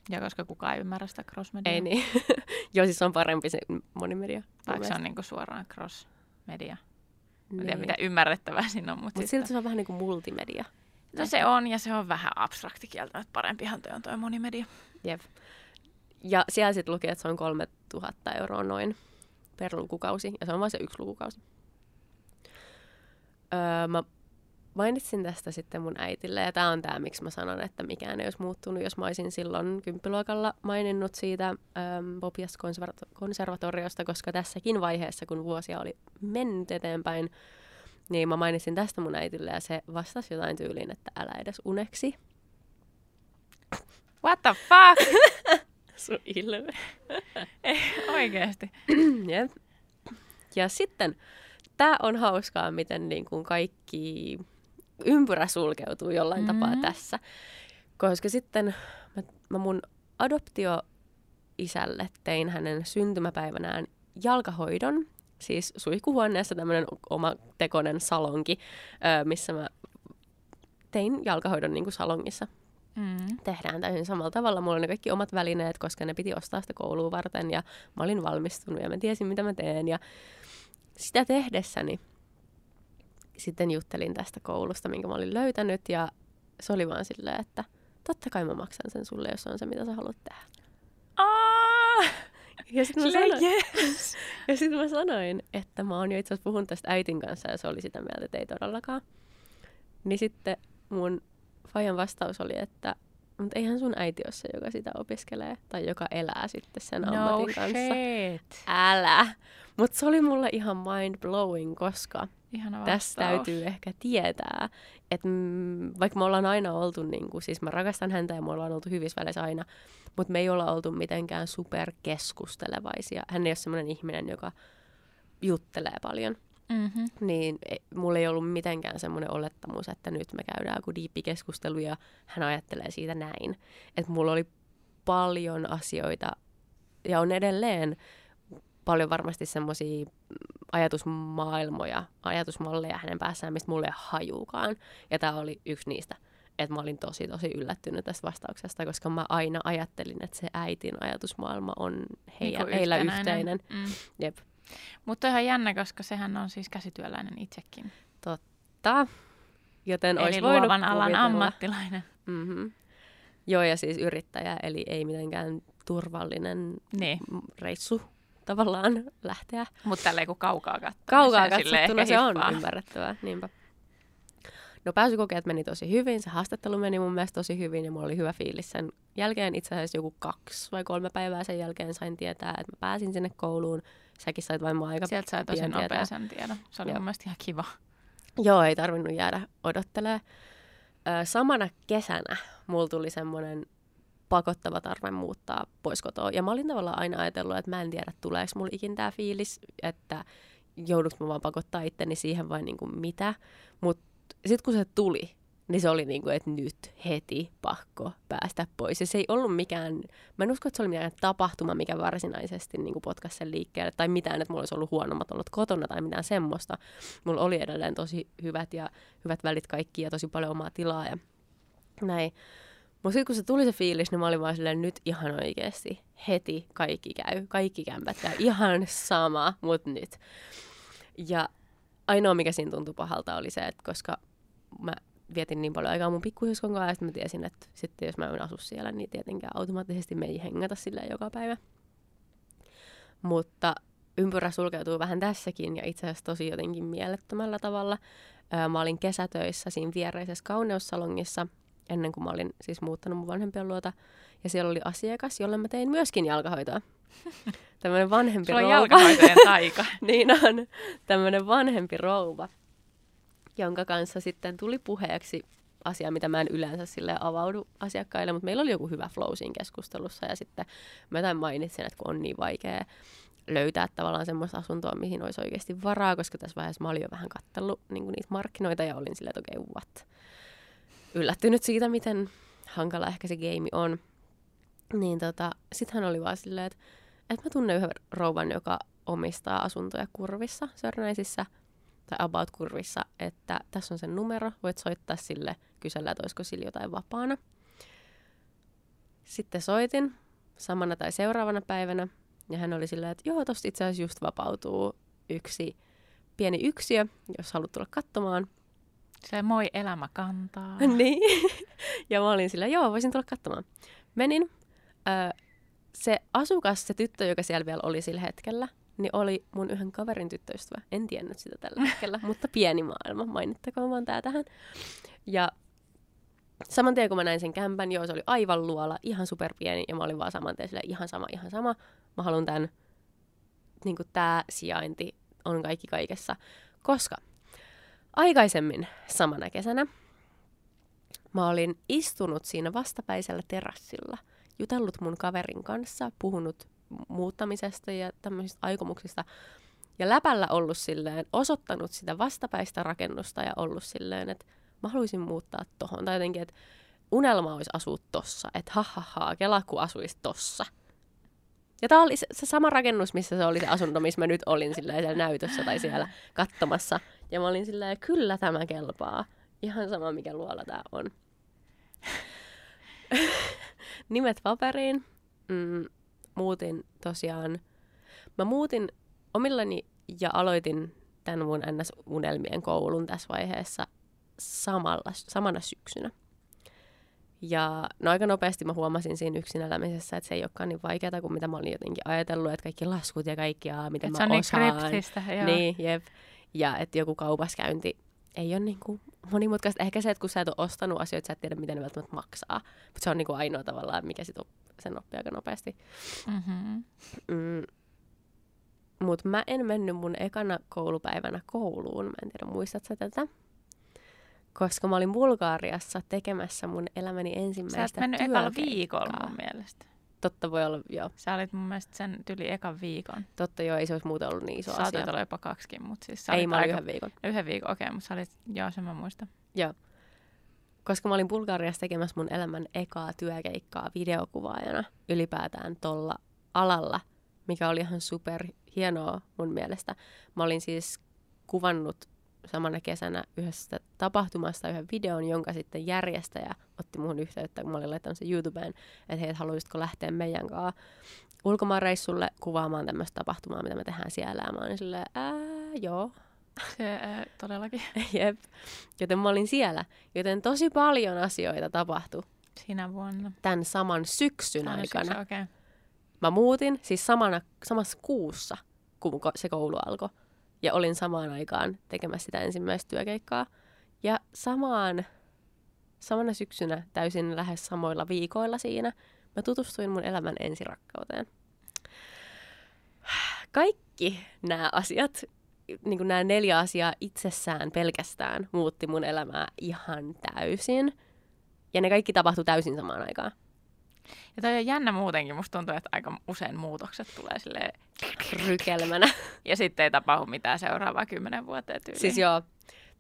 Ja koska kukaan ei ymmärrä sitä crossmedia. Ei niin. *laughs* Joo, siis on parempi se monimedia. Vaikka se on niinku suoraan crossmedia. Mä tiedä, niin. mitä ymmärrettävää siinä on. Mutta Mut silti se on vähän niin kuin multimedia. No se on, ja se on vähän abstrakti kieltä, että parempihan toi on toi monimedia. Jep. Ja siellä sitten lukee, että se on 3000 euroa noin per lukukausi, ja se on vain se yksi lukukausi. Öö, mä mainitsin tästä sitten mun äitille, ja tämä on tämä, miksi mä sanon, että mikään ei olisi muuttunut, jos mä olisin silloin kymppiluokalla maininnut siitä ähm, Bobias konservatoriosta, koska tässäkin vaiheessa, kun vuosia oli mennyt eteenpäin, niin mä mainitsin tästä mun äitille, ja se vastasi jotain tyyliin, että älä edes uneksi. What the fuck? *laughs* Sun ilme. *laughs* ei, oikeasti. yep. *clears throat* Ja sitten, tämä on hauskaa, miten niin kuin kaikki ympyrä sulkeutuu jollain mm-hmm. tapaa tässä. Koska sitten mä, mä mun adoptioisälle tein hänen syntymäpäivänään jalkahoidon, siis suihkuhuoneessa tämmöinen oma tekonen salonki, missä mä tein jalkahoidon niin kuin salongissa. Mm. Tehdään täysin samalla tavalla. Mulla on ne kaikki omat välineet, koska ne piti ostaa sitä kouluun varten ja mä olin valmistunut ja mä tiesin, mitä mä teen. Ja sitä tehdessäni sitten juttelin tästä koulusta, minkä mä olin löytänyt ja se oli vaan silleen, että totta kai mä maksan sen sulle, jos on se, mitä sä haluat tehdä. Ja sitten mä, sanoin, yes. *laughs* ja sit mä sanoin, että mä oon jo itse asiassa puhunut tästä äitin kanssa ja se oli sitä mieltä, että ei todellakaan. Niin sitten mun Fajan vastaus oli, että mutta eihän sun äiti ole se, joka sitä opiskelee tai joka elää sitten sen no ammatin kanssa. Shit. Älä! Mutta se oli mulle ihan mind blowing, koska tässä täytyy ehkä tietää, että mm, vaikka me ollaan aina oltu, niin kuin, siis mä rakastan häntä ja me ollaan oltu hyvissä väleissä aina, mutta me ei olla oltu mitenkään superkeskustelevaisia. Hän ei ole sellainen ihminen, joka juttelee paljon. Mm-hmm. Niin e, mulla ei ollut mitenkään semmoinen olettamus, että nyt me käydään joku diippikeskustelu ja hän ajattelee siitä näin. Että mulla oli paljon asioita ja on edelleen paljon varmasti semmoisia ajatusmaailmoja, ajatusmalleja hänen päässään, mistä mulle ei hajuukaan. Ja tämä oli yksi niistä. Että mä olin tosi, tosi yllättynyt tästä vastauksesta, koska mä aina ajattelin, että se äitin ajatusmaailma on heidän, niin heillä yhteinen. Mm. Jep. Mutta ihan jännä, koska sehän on siis käsityöläinen itsekin. Totta. Joten eli olisi luovan alan kuvitella. ammattilainen. Mm-hmm. Joo, ja siis yrittäjä, eli ei mitenkään turvallinen niin. reissu tavallaan lähteä. Mutta tälleen kun kaukaa katsoo. Kaukaa katsottuna se on ymmärrettävää, niinpä. No pääsykokeet meni tosi hyvin, se haastattelu meni mun mielestä tosi hyvin ja mulla oli hyvä fiilis sen jälkeen. Itse asiassa joku kaksi vai kolme päivää sen jälkeen sain tietää, että mä pääsin sinne kouluun. Säkin sait vain mua aika Sieltä sai tosi nopea sen tiedon. Se oli Joo. mun mielestä ihan kiva. Joo, ei tarvinnut jäädä odottelemaan. Samana kesänä mulla tuli semmoinen pakottava tarve muuttaa pois kotoa. Ja mä olin tavallaan aina ajatellut, että mä en tiedä, tuleeko mulla ikin tämä fiilis, että joudunko mä vaan pakottaa itteni siihen vai niin kuin mitä. Mutta sitten kun se tuli, niin se oli niin kuin, että nyt heti pakko päästä pois. Ja se ei ollut mikään, mä en usko, että se oli mikään tapahtuma, mikä varsinaisesti niin potkaisi sen liikkeelle, tai mitään, että mulla olisi ollut huonommat ollut kotona tai mitään semmoista. Mulla oli edelleen tosi hyvät ja hyvät välit kaikki ja tosi paljon omaa tilaa ja näin. Mutta sitten kun se tuli se fiilis, niin mä olin vaan silleen, nyt ihan oikeasti, heti kaikki käy, kaikki kämpät käy, ihan sama, mutta nyt. Ja ainoa, mikä siinä tuntui pahalta, oli se, että koska mä vietin niin paljon aikaa mun pikkusiskon kanssa, että mä tiesin, että sitten jos mä en asu siellä, niin tietenkään automaattisesti me ei hengata sillä joka päivä. Mutta ympyrä sulkeutuu vähän tässäkin ja itse asiassa tosi jotenkin mielettömällä tavalla. Mä olin kesätöissä siinä viereisessä kauneussalongissa ennen kuin mä olin siis muuttanut mun vanhempien luota. Ja siellä oli asiakas, jolle mä tein myöskin jalkahoitoa. *laughs* Tämmöinen vanhempi Sulla on rouva. jalkahoitojen taika. *laughs* niin on. Tämmöinen vanhempi rouva, jonka kanssa sitten tuli puheeksi asia, mitä mä en yleensä sille avaudu asiakkaille, mutta meillä oli joku hyvä flow siinä keskustelussa ja sitten mä tämän mainitsin, että kun on niin vaikea löytää tavallaan semmoista asuntoa, mihin olisi oikeasti varaa, koska tässä vaiheessa mä olin jo vähän kattellut niin niitä markkinoita ja olin silleen, että okei, okay, what? Yllättynyt siitä, miten hankala ehkä se game on. Niin tota, sit hän oli vaan silleen, että, että mä tunnen yhden rouvan, joka omistaa asuntoja kurvissa, Sörnäisissä tai about kurvissa, että tässä on sen numero, voit soittaa sille, kysellä, että olisiko sillä jotain vapaana. Sitten soitin samana tai seuraavana päivänä, ja hän oli silleen, että joo, tosta itse asiassa just vapautuu yksi pieni yksiö, jos haluat tulla katsomaan. Se moi elämä kantaa. *laughs* niin. ja mä olin sillä, joo, voisin tulla katsomaan. Menin. Ö, se asukas, se tyttö, joka siellä vielä oli sillä hetkellä, niin oli mun yhden kaverin tyttöystävä. En tiennyt sitä tällä hetkellä, *laughs* mutta pieni maailma, mainittakoon vaan tää tähän. Ja saman tien kun mä näin sen kämpän, joo, se oli aivan luola, ihan superpieni, ja mä olin vaan saman tien silleen, ihan sama, ihan sama. Mä haluan tämän, niin kuin tää sijainti on kaikki kaikessa. Koska aikaisemmin samana kesänä mä olin istunut siinä vastapäisellä terassilla, jutellut mun kaverin kanssa, puhunut muuttamisesta ja tämmöisistä aikomuksista. Ja läpällä ollut silleen, osoittanut sitä vastapäistä rakennusta ja ollut silleen, että mä haluaisin muuttaa tohon. Tai jotenkin, että unelma olisi asua tossa. Että ha ha ha, kela kun asuisi tossa. Ja tämä oli se, se sama rakennus, missä se oli se asunto, missä mä nyt olin silleen siellä näytössä tai siellä katsomassa. Ja mä olin silleen, kyllä tämä kelpaa. Ihan sama, mikä luola tämä on. *laughs* Nimet paperiin. Mm, muutin tosiaan, mä muutin omillani ja aloitin tämän mun NS-unelmien koulun tässä vaiheessa samalla, samana syksynä. Ja no aika nopeasti mä huomasin siinä yksin elämisessä, että se ei olekaan niin vaikeaa kuin mitä mä olin jotenkin ajatellut, että kaikki laskut ja kaikki, aa, miten Et mä se on niin osaan. kryptistä, joo. Niin, jep. Ja että joku kaupaskäynti ei ole niin kuin monimutkaista. Ehkä se, että kun sä et ole ostanut asioita, sä et tiedä, miten ne välttämättä maksaa. Mutta se on niin kuin ainoa tavallaan, mikä sit op- sen oppii aika nopeasti. Mm-hmm. Mm. Mutta mä en mennyt mun ekana koulupäivänä kouluun. Mä en tiedä, muistat sä tätä? Koska mä olin Bulgaariassa tekemässä mun elämäni Sä ensimmäistä et mennyt ekalla viikolla mun mielestä. Totta voi olla, joo. Sä olit mun mielestä sen tyli ekan viikon. Totta joo, ei se olisi muuten ollut niin iso Saatit asia. olla jopa kaksikin, mutta siis sä Ei, mä olin aika... yhden viikon. Yhden viikon, okei, okay, mutta sä olit, joo, sen mä muistan. Joo. Koska mä olin Bulgariassa tekemässä mun elämän ekaa työkeikkaa videokuvaajana ylipäätään tolla alalla, mikä oli ihan super hienoa mun mielestä. Mä olin siis kuvannut samana kesänä yhdestä tapahtumasta yhden videon, jonka sitten järjestäjä otti muhun yhteyttä, kun mä olin laittanut sen YouTubeen, että hei, haluaisitko lähteä meidän kanssa ulkomaanreissulle kuvaamaan tämmöistä tapahtumaa, mitä me tehdään siellä. Ja mä olin silleen, ää, joo, Se äh, todellakin *laughs* Jep. Joten mä olin siellä. Joten tosi paljon asioita tapahtui sinä vuonna. tämän saman syksyn Aina aikana. syksy. Okay. Mä muutin siis samana, samassa kuussa, kun se koulu alkoi. Ja olin samaan aikaan tekemässä sitä ensimmäistä työkeikkaa. Ja samaan, samana syksynä täysin lähes samoilla viikoilla siinä mä tutustuin mun elämän ensirakkauteen. Kaikki nämä asiat, niin kuin nämä neljä asiaa itsessään pelkästään muutti mun elämää ihan täysin. Ja ne kaikki tapahtui täysin samaan aikaan. Ja toi on jännä muutenkin. Musta tuntuu, että aika usein muutokset tulee silleen, Rykelmänä. *laughs* ja sitten ei tapahdu mitään seuraavaa kymmenen vuoteen tyyliin. Siis joo,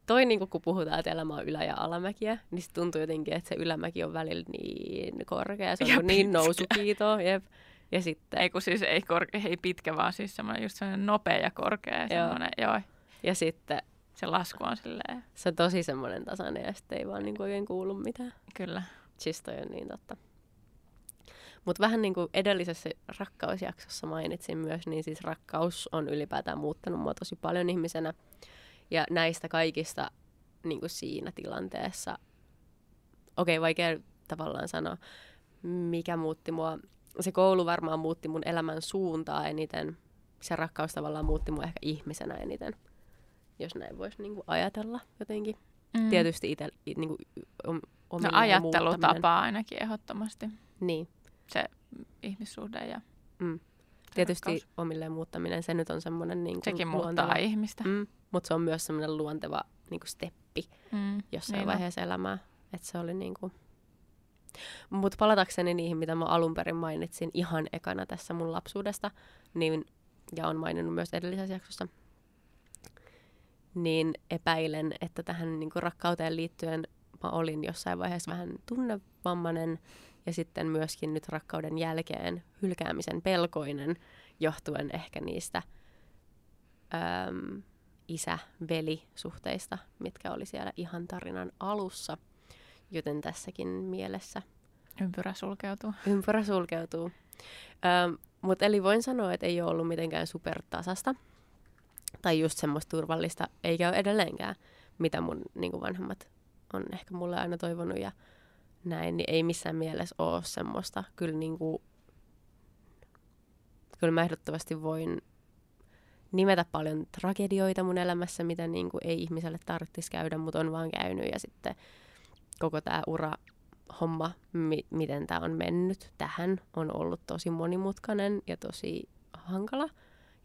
toi niinku, kun puhutaan, että elämä on ylä- ja alamäkiä, niin se tuntuu jotenkin, että se ylämäki on välillä niin korkea, se on Ja niinku niin pitkä. nousukiito, jep. Ja sitten, Ei kun siis ei, korke, ei pitkä, vaan siis semmoinen just semmoinen nopea ja korkea. Ja, Joo. joo. ja sitten Se lasku on silleen, se on tosi semmoinen tasainen ja sitten ei vaan niinku oikein kuulu mitään. kyllä. Siis toi on niin totta. Mutta vähän niin kuin edellisessä rakkausjaksossa mainitsin myös, niin siis rakkaus on ylipäätään muuttanut mua tosi paljon ihmisenä. Ja näistä kaikista niin kuin siinä tilanteessa, okei okay, vaikea tavallaan sanoa, mikä muutti mua. Se koulu varmaan muutti mun elämän suuntaa eniten se rakkaus tavallaan muutti mua ehkä ihmisenä eniten, jos näin voisi niinku ajatella jotenkin. Mm. Tietysti itse niinku, om, no, ajattelutapa ainakin ehdottomasti. Niin. Se ihmissuhde ja mm. Tietysti rakkaus. omilleen muuttaminen, se nyt on semmoinen niin Sekin luonteva, muuttaa ihmistä. Mm, mutta se on myös semmoinen luonteva niin kuin steppi mm, jossain niin vaiheessa on. elämää. Että se oli niin kuin... Mutta palatakseni niihin, mitä mä alun perin mainitsin ihan ekana tässä mun lapsuudesta, niin, ja on maininnut myös edellisessä jaksossa, niin epäilen, että tähän niin kuin rakkauteen liittyen mä olin jossain vaiheessa vähän tunnevammainen ja sitten myöskin nyt rakkauden jälkeen hylkäämisen pelkoinen, johtuen ehkä niistä isä-veli-suhteista, mitkä oli siellä ihan tarinan alussa. Joten tässäkin mielessä... Ympyrä sulkeutuu. Ympyrä sulkeutuu. Ähm, Mutta eli voin sanoa, että ei ole ollut mitenkään supertasasta. Tai just semmoista turvallista, eikä ole edelleenkään, mitä mun niin vanhemmat on ehkä mulle aina toivonut. Ja näin, niin ei missään mielessä ole semmoista. Kyllä, niin kuin, kyllä mä ehdottomasti voin nimetä paljon tragedioita mun elämässä, mitä niin kuin ei ihmiselle tarvitsisi käydä, mutta on vaan käynyt. Ja sitten koko tämä ura homma, mi- miten tämä on mennyt tähän, on ollut tosi monimutkainen ja tosi hankala.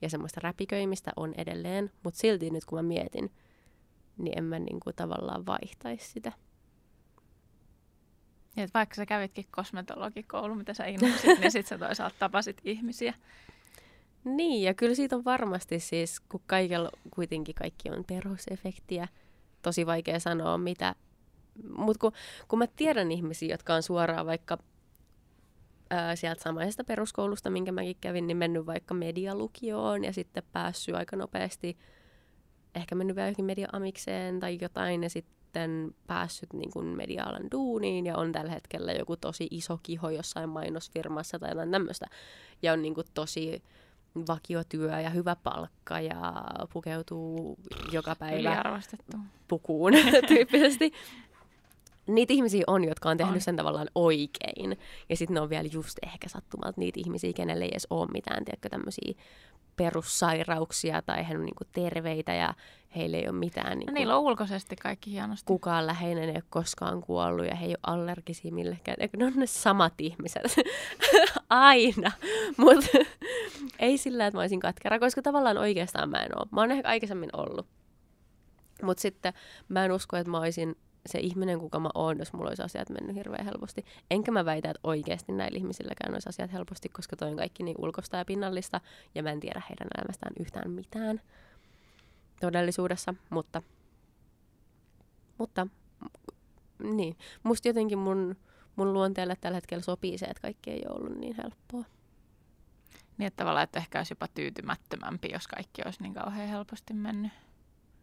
Ja semmoista räpiköimistä on edelleen, mutta silti nyt kun mä mietin, niin en mä niin kuin tavallaan vaihtaisi sitä. Niin, että vaikka sä kävitkin kosmetologikoulu, mitä sä innosit, niin sitten sä toisaalta tapasit ihmisiä. Niin, ja kyllä siitä on varmasti siis, kun kaikella kuitenkin kaikki on perusefektiä, tosi vaikea sanoa mitä. Mutta kun, kun mä tiedän ihmisiä, jotka on suoraan vaikka ää, sieltä samaisesta peruskoulusta, minkä mäkin kävin, niin mennyt vaikka medialukioon ja sitten päässyt aika nopeasti, ehkä mennyt vielä johonkin media-amikseen tai jotain, ja sitten päässyt niin kuin media-alan duuniin ja on tällä hetkellä joku tosi iso kiho jossain mainosfirmassa tai jotain tämmöistä. Ja on niin kuin tosi vakiotyö ja hyvä palkka ja pukeutuu joka päivä pukuun *laughs* tyyppisesti. Niitä ihmisiä on, jotka on tehnyt on. sen tavallaan oikein. Ja sitten ne on vielä just ehkä sattumalta niitä ihmisiä, kenelle ei edes ole mitään, tiedätkö, tämmöisiä perussairauksia tai he on niin kuin terveitä ja heillä ei ole mitään. Niin no, niillä on ulkoisesti kaikki hienosti. Kukaan läheinen ei ole koskaan kuollut ja he ei ole allergisia millekään. Eikö ne on ne samat ihmiset? *laughs* Aina. Mutta *laughs* ei sillä, että mä olisin katkera, koska tavallaan oikeastaan mä en ole. Mä oon ehkä aikaisemmin ollut. Mutta sitten mä en usko, että mä olisin se ihminen, kuka mä oon, jos mulla olisi asiat mennyt hirveän helposti. Enkä mä väitä, että oikeasti näillä ihmisilläkään olisi asiat helposti, koska toi on kaikki niin ulkosta ja pinnallista, ja mä en tiedä heidän elämästään yhtään mitään todellisuudessa, mutta, mutta niin. Musta jotenkin mun, mun luonteelle tällä hetkellä sopii se, että kaikki ei ole ollut niin helppoa. Niin, että tavallaan, että ehkä olisi jopa tyytymättömämpi, jos kaikki olisi niin kauhean helposti mennyt.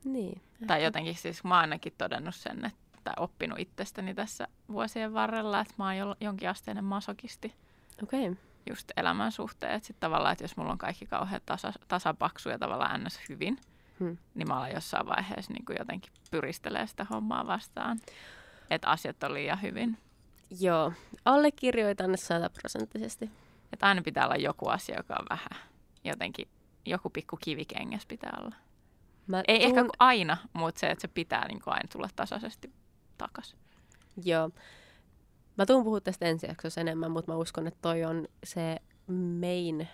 Niin. Tai jotenkin siis mä oon ainakin todennut sen, että tai oppinut itsestäni tässä vuosien varrella, että mä oon jonkinasteinen masokisti. Okei. Okay. Just elämän suhteen. Sitten tavallaan, että jos mulla on kaikki kauhean tasa, tasapaksu ja tavallaan ns. hyvin, hmm. niin mä olen jossain vaiheessa niin kuin jotenkin pyristelee sitä hommaa vastaan. Että asiat on liian hyvin. Joo, allekirjoitan sataprosenttisesti. Että aina pitää olla joku asia, joka on vähän jotenkin, joku pikku kivikengäs pitää olla. Mä Ei tuun... ehkä aina, mutta se, että se pitää niin kuin aina tulla tasaisesti takaisin. Joo. Mä tuun puhua tästä ensi jaksossa enemmän, mutta mä uskon, että toi on se main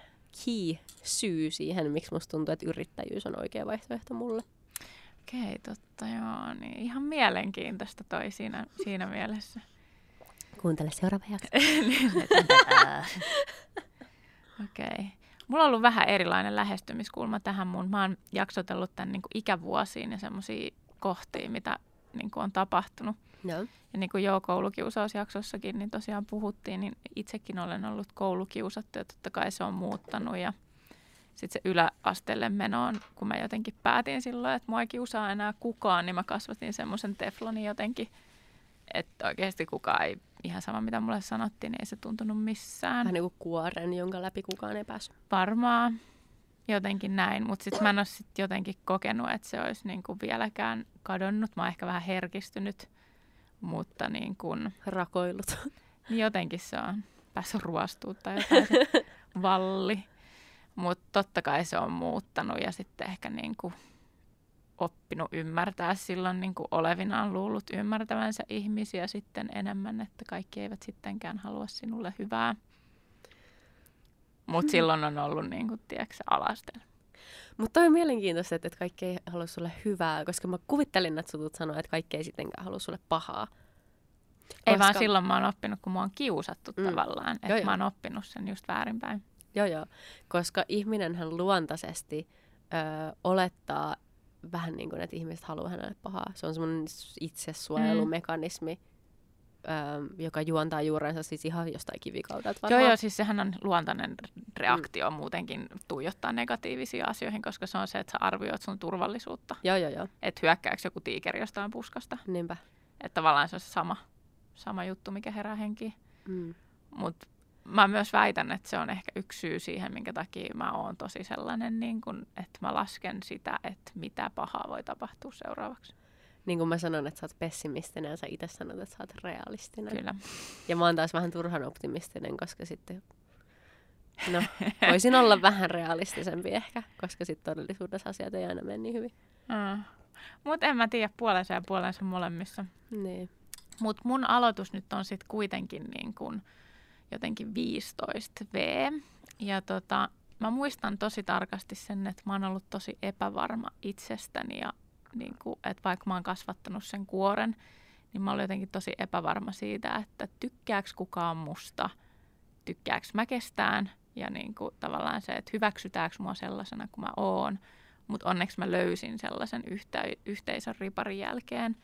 key syy siihen, miksi musta tuntuu, että yrittäjyys on oikea vaihtoehto mulle. Okei, okay, totta joo. Niin ihan mielenkiintoista toi siinä, siinä mielessä. Kuuntele seuraava jakso. *laughs* Okei. Okay. Mulla on ollut vähän erilainen lähestymiskulma tähän mun. Mä oon jaksotellut tämän niin ikävuosiin ja semmoisia kohtia, mitä niin kuin on tapahtunut. No. Ja niin kuin joo, koulukiusausjaksossakin niin tosiaan puhuttiin, niin itsekin olen ollut koulukiusattu ja totta kai se on muuttanut. Ja sitten se yläasteelle menoon, kun mä jotenkin päätin silloin, että mua ei kiusaa enää kukaan, niin mä kasvatin semmoisen teflonin jotenkin, että oikeasti kukaan ei, ihan sama mitä mulle sanottiin, niin ei se tuntunut missään. Vähän niin kuin kuoren, jonka läpi kukaan ei päässyt. Varmaan jotenkin näin, mutta sitten mä en ole sit jotenkin kokenut, että se olisi niinku vieläkään kadonnut. Mä oon ehkä vähän herkistynyt, mutta niin kuin... Rakoillut. Niin jotenkin se on päässyt ruostumaan tai jotain se *laughs* valli. Mutta totta kai se on muuttanut ja sitten ehkä niin kuin oppinut ymmärtää silloin niin kuin olevinaan luullut ymmärtävänsä ihmisiä sitten enemmän, että kaikki eivät sittenkään halua sinulle hyvää. Mutta mm. silloin on ollut, niin kuin, tiedätkö, alasten. Mutta on mielenkiintoista, että kaikki ei halua sulle hyvää, koska mä kuvittelin, että sutut sanoa, että kaikki ei sittenkään halua sulle pahaa. Koska... Ei vaan silloin mä oon oppinut, kun mua on kiusattu mm. tavallaan. Että joo, mä oon oppinut sen just väärinpäin. Joo, joo. Koska ihminenhän luontaisesti ö, olettaa vähän niin kuin, että ihmiset haluaa hänelle pahaa. Se on semmoinen itsesuojelumekanismi. Mm joka juontaa juurensa siis ihan jostain kivikaudelta varmaan. Joo, joo, siis sehän on luontainen reaktio mm. muutenkin tuijottaa negatiivisia asioihin, koska se on se, että sä arvioit sun turvallisuutta. Joo, joo, joo. Että hyökkääkö joku tiikeri jostain puskasta. Niinpä. Että tavallaan se on se sama, sama juttu, mikä herää henkiin. Mm. Mutta mä myös väitän, että se on ehkä yksi syy siihen, minkä takia mä oon tosi sellainen, niin kun, että mä lasken sitä, että mitä pahaa voi tapahtua seuraavaksi niin kuin mä sanon, että sä oot pessimistinen ja sä itse sanot, että sä oot realistinen. Kyllä. Ja mä oon taas vähän turhan optimistinen, koska sitten, no, *laughs* voisin olla vähän realistisempi ehkä, koska sitten todellisuudessa asiat ei aina mene niin hyvin. Mm. Mutta en mä tiedä puolensa ja puolensa molemmissa. Niin. Mutta mun aloitus nyt on sitten kuitenkin niin kun jotenkin 15 V. Ja tota, mä muistan tosi tarkasti sen, että mä oon ollut tosi epävarma itsestäni ja niin kuin, että vaikka mä oon kasvattanut sen kuoren, niin mä olin jotenkin tosi epävarma siitä, että tykkääks kukaan musta, tykkääks mä kestään ja niin kuin, tavallaan se, että hyväksytäänkö mua sellaisena kuin mä oon. Mutta onneksi mä löysin sellaisen yhte, yhteisön riparin jälkeen,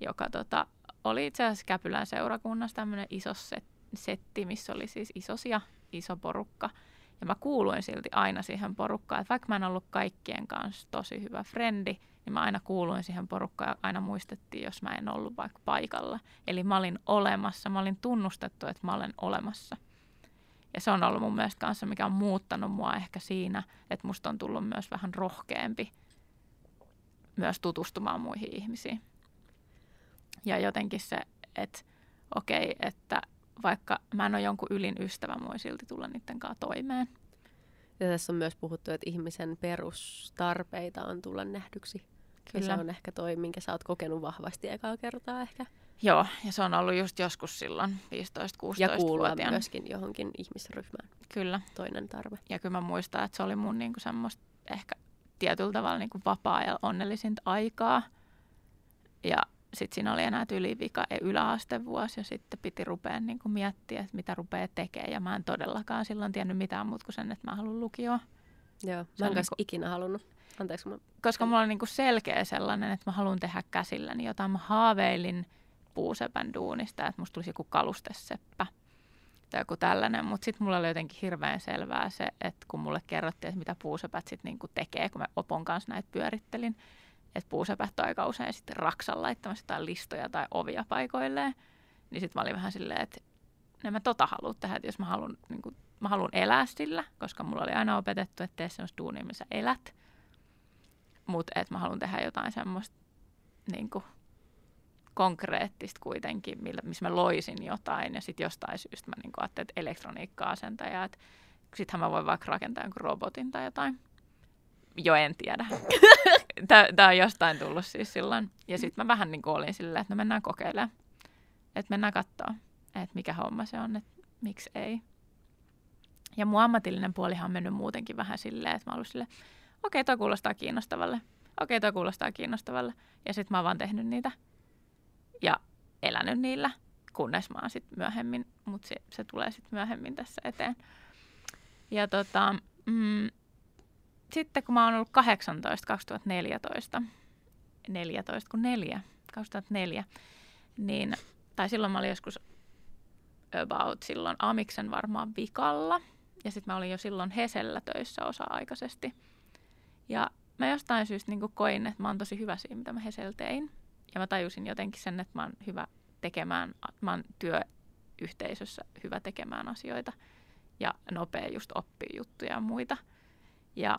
joka tota, oli itse asiassa Käpylän seurakunnassa tämmöinen iso set, setti, missä oli siis isosia, iso porukka. Ja mä kuuluin silti aina siihen porukkaan, että vaikka mä en ollut kaikkien kanssa tosi hyvä frendi, niin mä aina kuuluin siihen porukkaan ja aina muistettiin, jos mä en ollut vaikka paikalla. Eli mä olin olemassa, mä olin tunnustettu, että mä olen olemassa. Ja se on ollut mun mielestä kanssa, mikä on muuttanut mua ehkä siinä, että musta on tullut myös vähän rohkeampi myös tutustumaan muihin ihmisiin. Ja jotenkin se, että okei, okay, että vaikka mä en ole jonkun ylin ystävä, mä voin silti tulla niiden kanssa toimeen. Ja tässä on myös puhuttu, että ihmisen perustarpeita on tulla nähdyksi. Kyllä. Ja se on ehkä toi, minkä sä oot kokenut vahvasti ekaa kertaa ehkä. Joo, ja se on ollut just joskus silloin 15-16 Ja kuulua myöskin johonkin ihmisryhmään. Kyllä. Toinen tarve. Ja kyllä mä muistan, että se oli mun niinku semmoista ehkä tietyllä tavalla niinku vapaa ja onnellisinta aikaa. Ja sitten siinä oli enää vika e- yläastevuosi ja sitten piti rupea niin kuin miettiä, että mitä rupeaa tekemään. Ja mä en todellakaan silloin tiennyt mitään muuta kuin sen, että mä haluan lukioon. Joo, mä en niin kuin, ikinä halunnut. Anteeksi, mä... Koska mulla on niin kuin selkeä sellainen, että mä haluan tehdä käsilläni jotain. Mä haaveilin puusepän duunista, että musta tulisi joku kalusteseppä tai joku tällainen. Mutta sitten mulla oli jotenkin hirveän selvää se, että kun mulle kerrottiin, että mitä puusepät sitten niin tekee, kun mä Opon kanssa näitä pyörittelin, että puusepät on aika usein sitten raksan laittamassa jotain listoja tai ovia paikoilleen. Niin sitten mä olin vähän silleen, että en mä tota halua tehdä, että jos mä haluan, niin haluan elää sillä, koska mulla oli aina opetettu, että tee semmoista duunia, missä elät. Mutta että mä haluan tehdä jotain semmoista niin kuin, konkreettista kuitenkin, millä, missä mä loisin jotain. Ja sitten jostain syystä mä niin kuin, ajattelin, että elektroniikka-asentaja, että sittenhän mä voin vaikka rakentaa jonkun robotin tai jotain. Jo en tiedä. *laughs* Tämä on jostain tullut siis silloin. Ja sitten mä vähän niin kuin olin silleen, että no mennään kokeilemaan. Että mennään katsoa, että mikä homma se on, että miksi ei. Ja mun ammatillinen puolihan on mennyt muutenkin vähän silleen, että mä ollut silleen, okei, okay, toi kuulostaa kiinnostavalle. Okei, okay, toi kuulostaa kiinnostavalle. Ja sitten mä oon vaan tehnyt niitä ja elänyt niillä, kunnes mä oon sitten myöhemmin, mutta se, se tulee sitten myöhemmin tässä eteen. Ja tota, mm, sitten kun mä oon ollut 18, 2014, 14 kun 4, 2004, niin, tai silloin mä olin joskus about silloin Amiksen varmaan vikalla. Ja sitten mä olin jo silloin Hesellä töissä osa-aikaisesti. Ja mä jostain syystä niin koin, että mä oon tosi hyvä siinä, mitä mä Hesellä tein. Ja mä tajusin jotenkin sen, että mä oon hyvä tekemään, mä oon työyhteisössä hyvä tekemään asioita. Ja nopea just oppii juttuja ja muita. Ja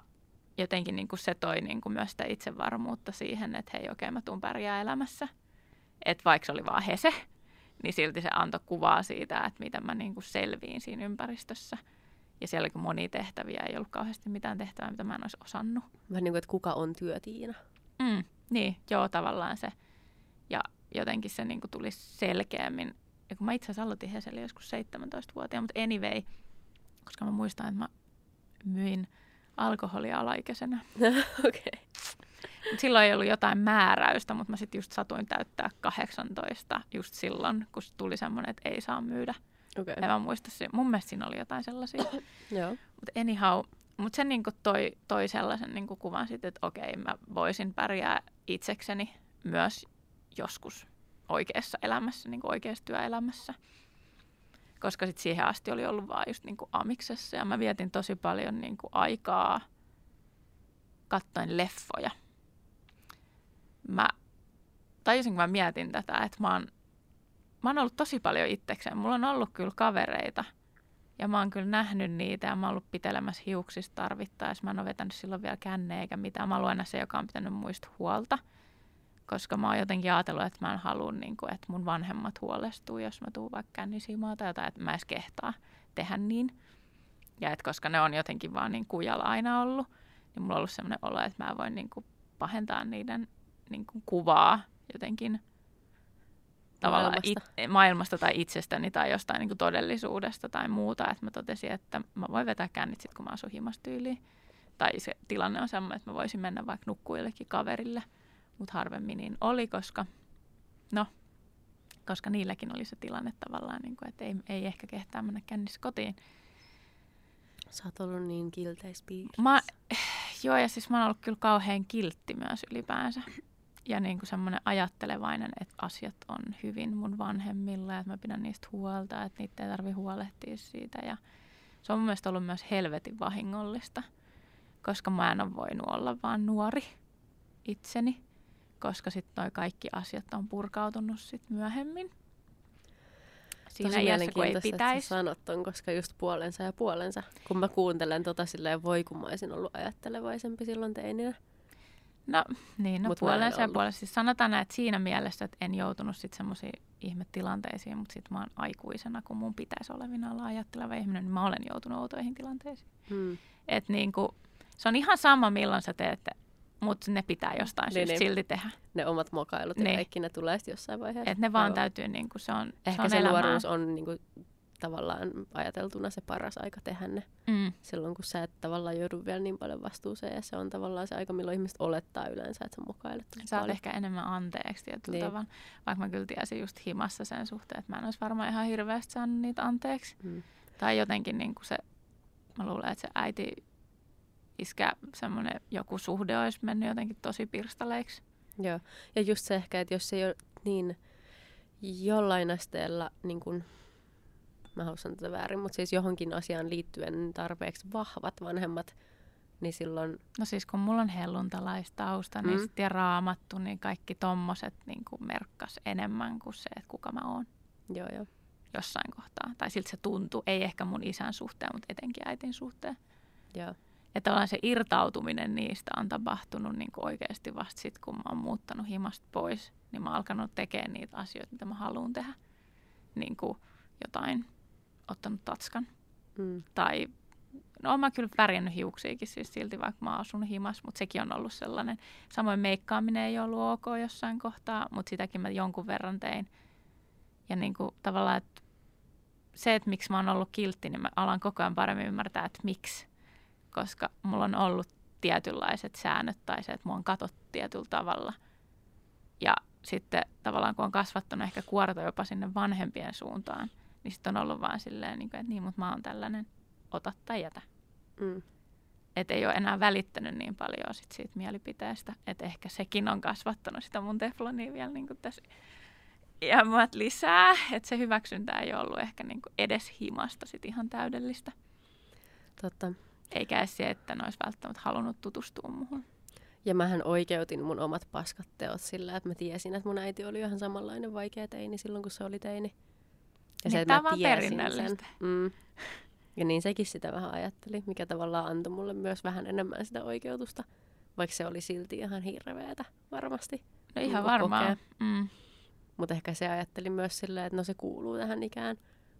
jotenkin niin se toi niin myös sitä itsevarmuutta siihen, että hei okei mä tuun pärjää elämässä. Että vaikka se oli vaan hese, niin silti se antoi kuvaa siitä, että miten mä niin selviin siinä ympäristössä. Ja siellä oli monia tehtäviä, ei ollut kauheasti mitään tehtävää, mitä mä en olisi osannut. Vähän niin kuin, että kuka on työtiina. Mm, niin, joo, tavallaan se. Ja jotenkin se niin kuin tuli selkeämmin. Ja kun mä itse asiassa aloitin Heseli joskus 17-vuotiaana, mutta anyway, koska mä muistan, että mä myin alkoholia alaikäisenä. *laughs* Okei. Okay. Mut silloin ei ollut jotain määräystä, mutta mä sitten just satuin täyttää 18 just silloin, kun tuli semmoinen, että ei saa myydä. Okay. En mä muista, se, mun mielestä siinä oli jotain sellaisia. *coughs* Joo. Mutta anyhow, mutta se niinku toi, toi sellaisen niinku kuvan sitten, että okei, mä voisin pärjää itsekseni myös joskus oikeassa elämässä, niinku oikeassa työelämässä. Koska sitten siihen asti oli ollut vaan just niinku amiksessa ja mä vietin tosi paljon niinku aikaa kattoin leffoja. Mä tajusin, kun mä mietin tätä, että mä oon, mä oon ollut tosi paljon itsekseen. Mulla on ollut kyllä kavereita – ja mä oon kyllä nähnyt niitä ja mä oon ollut pitelemässä hiuksista tarvittaessa. Mä en ole vetänyt silloin vielä känne eikä mitään. Mä oon se, joka on pitänyt muista huolta. Koska mä oon jotenkin ajatellut, että mä en halua, niin kuin, että mun vanhemmat huolestuu, jos mä tuun vaikka kännisimaa tai jotain, että mä edes kehtaa tehdä niin. Ja että koska ne on jotenkin vaan niin kujalla aina ollut, niin mulla on ollut sellainen olo, että mä voin niin kuin pahentaa niiden niin kuin kuvaa jotenkin tavallaan Maailmasta. it, maailmasta tai itsestäni tai jostain niin kuin todellisuudesta tai muuta. Että mä totesin, että mä voin vetää kännit sit, kun mä asun himastyyliin. Tai se tilanne on semmoinen, että mä voisin mennä vaikka nukkuillekin kaverille, mutta harvemmin niin oli, koska no, koska niilläkin oli se tilanne tavallaan, niin kuin, että ei, ei ehkä kehtää mennä kännissä kotiin. Sä oot ollut niin kilteispiirissä. Mä, joo, ja siis mä oon ollut kyllä kauhean kiltti myös ylipäänsä ja niin kuin semmoinen ajattelevainen, että asiat on hyvin mun vanhemmilla ja että mä pidän niistä huolta, että niitä ei tarvi huolehtia siitä. Ja se on mun mielestä ollut myös helvetin vahingollista, koska mä en ole voinut olla vaan nuori itseni, koska sitten noi kaikki asiat on purkautunut sit myöhemmin. Siinä Tosi iässä, kun ei että pitäisi. sä sanot ton, koska just puolensa ja puolensa. Kun mä kuuntelen tota silleen, voi kun mä olisin ollut ajattelevaisempi silloin teininä. No niin, no Mut puolensa ja puolensa. Siis sanotaan että siinä mielessä, että en joutunut sitten semmoisiin ihmetilanteisiin, mutta sitten mä oon aikuisena, kun mun pitäisi olevina olla ajatteleva ihminen, niin mä olen joutunut outoihin tilanteisiin. Hmm. Et niinku, se on ihan sama, milloin sä teet, mutta ne pitää jostain Niin, syystä niin. silti tehdä. Ne omat mokailut ja Niin. kaikki ne tulee sitten jossain vaiheessa. Et ne vaan Aivan. täytyy, niinku, se on, Ehkä se on se elämää. nuoruus on niinku, tavallaan ajateltuna se paras aika tehdä ne. Mm, Silloin kun sä et tavallaan joudu vielä niin paljon vastuuseen. Ja se on tavallaan se aika, milloin ihmiset olettaa yleensä, että sä tosi saat paljon. ehkä enemmän anteeksi tietyllä Niin. tavalla. Vaikka mä kyllä tiesin just himassa sen suhteen, että mä en olisi varmaan ihan hirveästi saanut niitä anteeksi. Mm. Tai jotenkin niin kuin se, mä luulen, että se äiti iskä semmoinen joku suhde olisi mennyt jotenkin tosi pirstaleiksi. Joo. Ja just se ehkä, että jos se ei ole niin jollain asteella, niin kuin, mä haluan sanoa tätä väärin, mutta siis johonkin asiaan liittyen tarpeeksi vahvat vanhemmat, niin silloin, No siis kun mulla on helluntalaistausta Mm. niin sit ja raamattu, niin kaikki tommoset niin kuin merkkas enemmän kuin se, että kuka mä oon joo joo. jossain kohtaa. Tai siltä se tuntuu, ei ehkä mun isän suhteen, mutta etenkin äitin suhteen. joo. Että tavallaan se irtautuminen niistä on tapahtunut niin kuin oikeasti vasta sitten, kun mä oon muuttanut himasta pois. Niin mä oon alkanut tekemään niitä asioita, mitä mä haluan tehdä. Niin kuin jotain, ottanut tatskan. Mm. Tai, no mä kyllä värjännyt hiuksiakin siis silti, vaikka mä asunut himas. Mutta sekin on ollut sellainen. Samoin meikkaaminen ei ollut ok jossain kohtaa, mutta sitäkin mä jonkun verran tein. Ja niin kuin tavallaan, että se, että miksi mä oon ollut kiltti, niin mä alan koko ajan paremmin ymmärtää, että miksi koska mulla on ollut tietynlaiset säännöt tai se, että mua on katsottu tietyllä tavalla. Ja sitten tavallaan kun on kasvattanut ehkä kuorta jopa sinne vanhempien suuntaan, niin sitten on ollut vaan silleen, niin kuin, että niin, mutta mä oon tällainen, ota tai jätä. Mm. Että ei ole enää välittänyt niin paljon sit siitä mielipiteestä, että ehkä sekin on kasvattanut sitä mun teflonia vielä niin kuin tässä iämmät lisää, että se hyväksyntä ei ollut ehkä niin kuin edes himasta sit ihan täydellistä. Totta. Eikä edes se, että ne olisi välttämättä halunnut tutustua muuhun. Ja mähän oikeutin mun omat paskat teot sillä, että mä tiesin, että mun äiti oli ihan samanlainen vaikea teini silloin, kun se oli teini. Ja Niin, että mä tiesin. Mm. Ja niin sekin sitä vähän ajatteli, mikä tavallaan antoi mulle myös vähän enemmän sitä oikeutusta, vaikka se oli silti ihan hirveetä varmasti. No ihan Niinku varmaan. Mm. Mutta ehkä se ajatteli myös silleen, että no se kuuluu tähän ikään,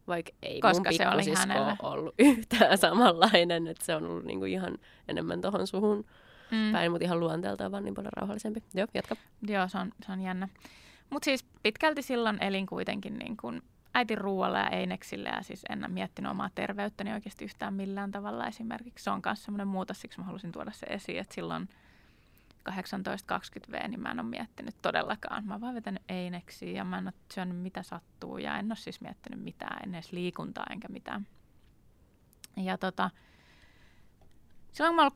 Vaikka ei Koska mun se oli hänellä. ollut *laughs* yhtään samanlainen, että se on ollut niinku ihan enemmän tohon suhun Mm. päin, mutta ihan luonteeltaan vaan niin paljon rauhallisempi. Joo, jatka. Joo, se on, se on jännä. Mutta siis pitkälti silloin elin kuitenkin niin kuin äitin ruoalla ja eineksillä ja siis en miettinyt omaa terveyttäni oikeasti yhtään millään tavalla esimerkiksi. Se on myös semmoinen muutos, siksi mä halusin tuoda se esiin, että silloin 18-20V, niin mä en ole miettinyt todellakaan. Mä oon vaan vetänyt eineksiä ja mä en ole syönyt mitä sattuu ja en ole siis miettinyt mitään, en edes liikuntaa enkä mitään. Ja tota, silloin kun mä oon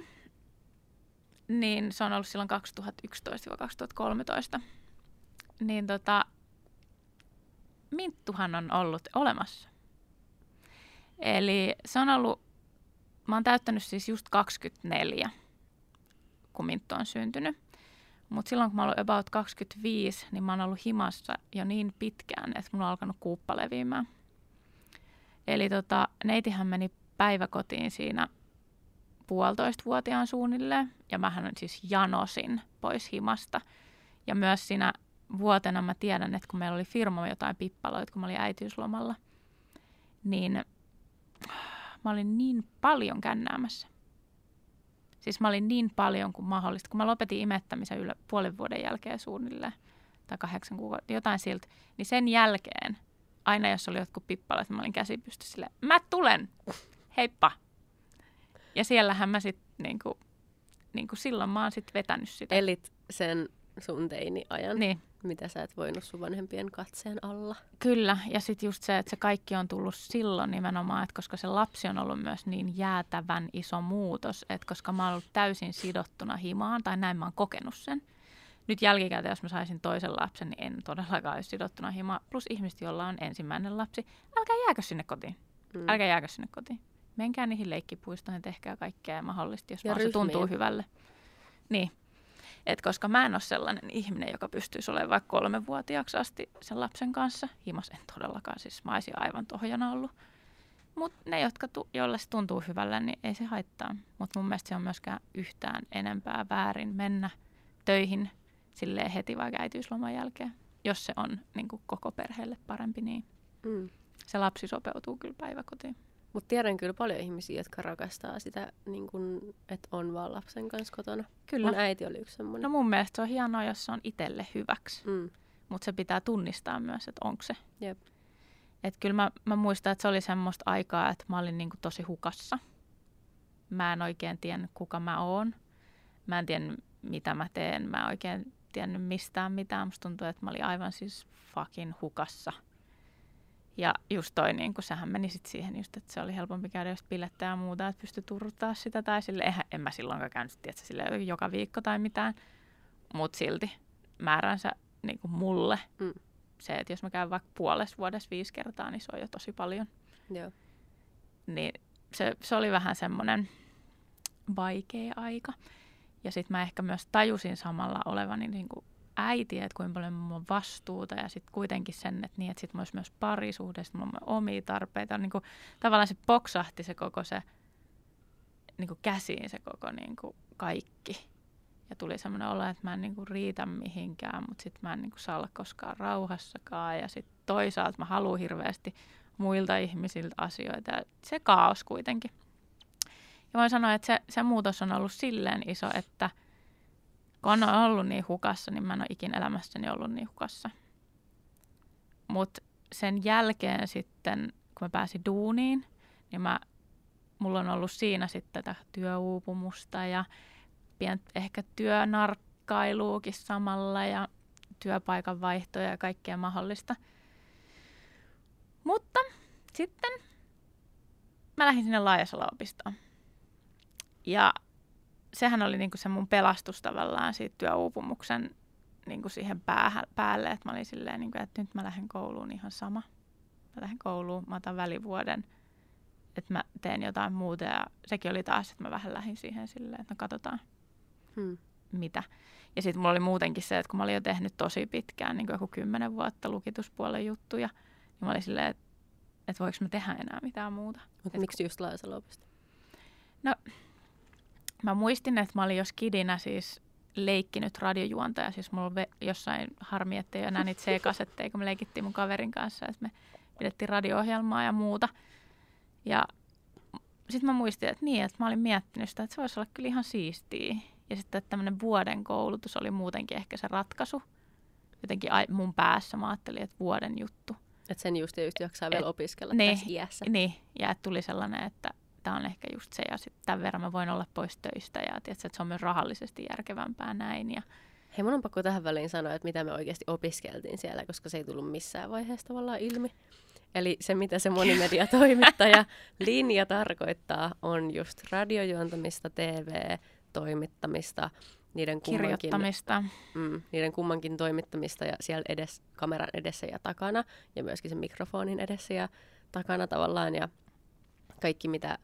25-27, niin se on ollut silloin 2011-2013, niin tota, Minttuhan on ollut olemassa. Eli se on ollut, mä oon täyttänyt siis just 24, kun Minttu on syntynyt. Mutta silloin kun mä ollut about 25, niin mä oon ollut himassa jo niin pitkään, että mulla on alkanut kuuppa leviämään. Eli tota, neitihän meni päiväkotiin siinä puolitoistavuotiaan suunnilleen. Ja mähän siis janosin pois himasta. Ja myös siinä vuotena mä tiedän, että kun meillä oli firma jotain pippaloita, kun mä olin äitiyslomalla, niin mä olin niin paljon kännäämässä. Siis mä olin niin paljon kuin mahdollista. Kun mä lopetin imettämisen ylä, puolen vuoden jälkeen suunnilleen, tai kahdeksan kuukautta, jotain siltä, niin sen jälkeen, aina jos oli jotkut pippalat, mä olin käsi pystyssä silleen, mä tulen, heippa. Ja siellähän mä sitten niinku, niinku silloin mä oon sitten vetänyt sitä. Elit sen sun teini-ajan, Niin, mitä sä et voinut sun vanhempien katseen alla. kyllä. Ja sitten just se, että se kaikki on tullut silloin nimenomaan, että koska se lapsi on ollut myös niin jäätävän iso muutos, että koska mä oon ollut täysin sidottuna himaan, tai näin mä oon kokenut sen. Nyt jälkikäteen, jos mä saisin toisen lapsen, niin en todellakaan olisi sidottuna himaan. Plus ihmiset, joilla on ensimmäinen lapsi, älkää jääkö sinne kotiin. Mm. Älkää jääkö sinne kotiin. Menkää niihin leikkipuistoihin, tehkää kaikkea mahdollista, jos Ja vaan se tuntuu hyvälle. Niin. Et koska mä en ole sellainen ihminen, joka pystyisi olemaan vaikka kolmevuotiaaksi asti sen lapsen kanssa. Himas en todellakaan, siis mä olisin aivan tohjana ollut. Mutta ne, jotka tu- joille se tuntuu hyvälle, niin ei se haittaa. Mutta mun mielestä se on myöskään yhtään enempää väärin mennä töihin silleen heti vaikka äitiysloman jälkeen. Jos se on niin koko perheelle parempi, niin Mm. se lapsi sopeutuu kyllä päiväkotiin. Mutta tiedän kyllä paljon ihmisiä, jotka rakastaa sitä, niin kun, että on vaan lapsen kanssa kotona. Kyllä. Mun äiti oli yksi semmoinen. No mun mielestä se on hienoa, jos se on itselle hyväksi, Mm. mutta se pitää tunnistaa myös, että onko se. Jep. Et kyllä mä, mä muistan, että se oli semmoista aikaa, että mä olin niinku tosi hukassa. Mä en oikein tiennyt, kuka mä oon. Mä en tiennyt, mitä mä teen. Mä en oikein tiennyt mistään mitään. Musta tuntuu, että mä olin aivan siis fucking hukassa. Ja just toi, niin kun sehän meni sit siihen just, että se oli helpompi käydä just bilettä ja muuta, että pystyi turruttaa sitä. Tai sille, eihän, en mä silloinkaan käynyt tiedätkö, sille joka viikko tai mitään. Mutta silti määränsä niin kuin mulle Mm. se, että jos mä käyn vaikka puolessa vuodessa viisi kertaa, niin se on jo tosi paljon. Joo. Niin se, se oli vähän semmoinen vaikea aika. Ja sitten mä ehkä myös tajusin samalla olevani niin kuin äiti, että kuinka paljon mulla on vastuuta ja sitten kuitenkin sen, että niin, että sitten olisi myös parisuhde, sit mulla on omia tarpeita. Niin kuin, tavallaan se poksahti se koko se niin kuin käsiin se koko niin kuin kaikki. Ja tuli semmoinen olo, että mä en niin kuin riitä mihinkään, mutta sitten mä en niin kuin saa olla koskaan rauhassakaan. Ja sitten toisaalta mä haluan hirveästi muilta ihmisiltä asioita. Ja se kaos kuitenkin. Ja voin sanoa, että se, se muutos on ollut silleen iso, että kun on ollut niin hukassa, niin mä en ole ikin elämässäni ollut niin hukassa. Mutta sen jälkeen sitten, kun mä pääsin duuniin, niin mä, mulla on ollut siinä sitten tätä työuupumusta ja pientä ehkä työnarkkailuukin samalla ja työpaikan vaihtoja ja kaikkea mahdollista. Mutta sitten mä lähdin sinne Laajasalo-opistoon. Ja sehän oli niinku se mun pelastus tavallaan siitä työuupumuksen niinku siihen päähän, päälle, että mä olin silleen, niinku, että nyt mä lähden kouluun ihan sama. Mä lähden kouluun, mä otan välivuoden, että mä teen jotain muuta ja sekin oli taas, että mä vähän lähdin siihen silleen, että no katsotaan Hmm. mitä. Ja sitten mulla oli muutenkin se, että kun mä olin jo tehnyt tosi pitkään, niin kuin joku kymmenen vuotta lukituspuolen juttuja, niin mä olin silleen, että, että voiko mä tehdä enää mitään muuta. Mutta miksi just Laajasalo-opisto? Mä muistin, että mä olin jos kidinä siis leikkinyt radiojuontaja. Siis mulla ve- jossain harmi, ettei enää niitä C-kasetteja, kun me leikittiin mun kaverin kanssa, että me pidettiin radio-ohjelmaa ja muuta. Ja sitten mä muistin, että niin, että mä olin miettinyt sitä, että se voisi olla kyllä ihan siistiä. Ja sitten tämmöinen vuoden koulutus oli muutenkin ehkä se ratkaisu. Jotenkin mun päässä mä ajattelin, että vuoden juttu. Että sen just, just jaksaa vielä opiskella niin, tässä iässä. Niin, ja että tuli sellainen, että tämä on ehkä just se, ja sitten tämän verran mä voin olla pois töistä, ja tiedätkö, että se on myös rahallisesti järkevämpää näin. Ja... Hei, mun on pakko tähän väliin sanoa, että mitä me oikeasti opiskeltiin siellä, koska se ei tullut missään vaiheessa tavallaan ilmi. Eli se, mitä se monimediatoimittaja *laughs* linja tarkoittaa, on just radiojuontamista, TV-toimittamista, niiden kummankin, kirjoittamista. Mm, niiden kummankin toimittamista ja siellä edes, kameran edessä ja takana ja myöskin sen mikrofonin edessä ja takana tavallaan ja kaikki mitä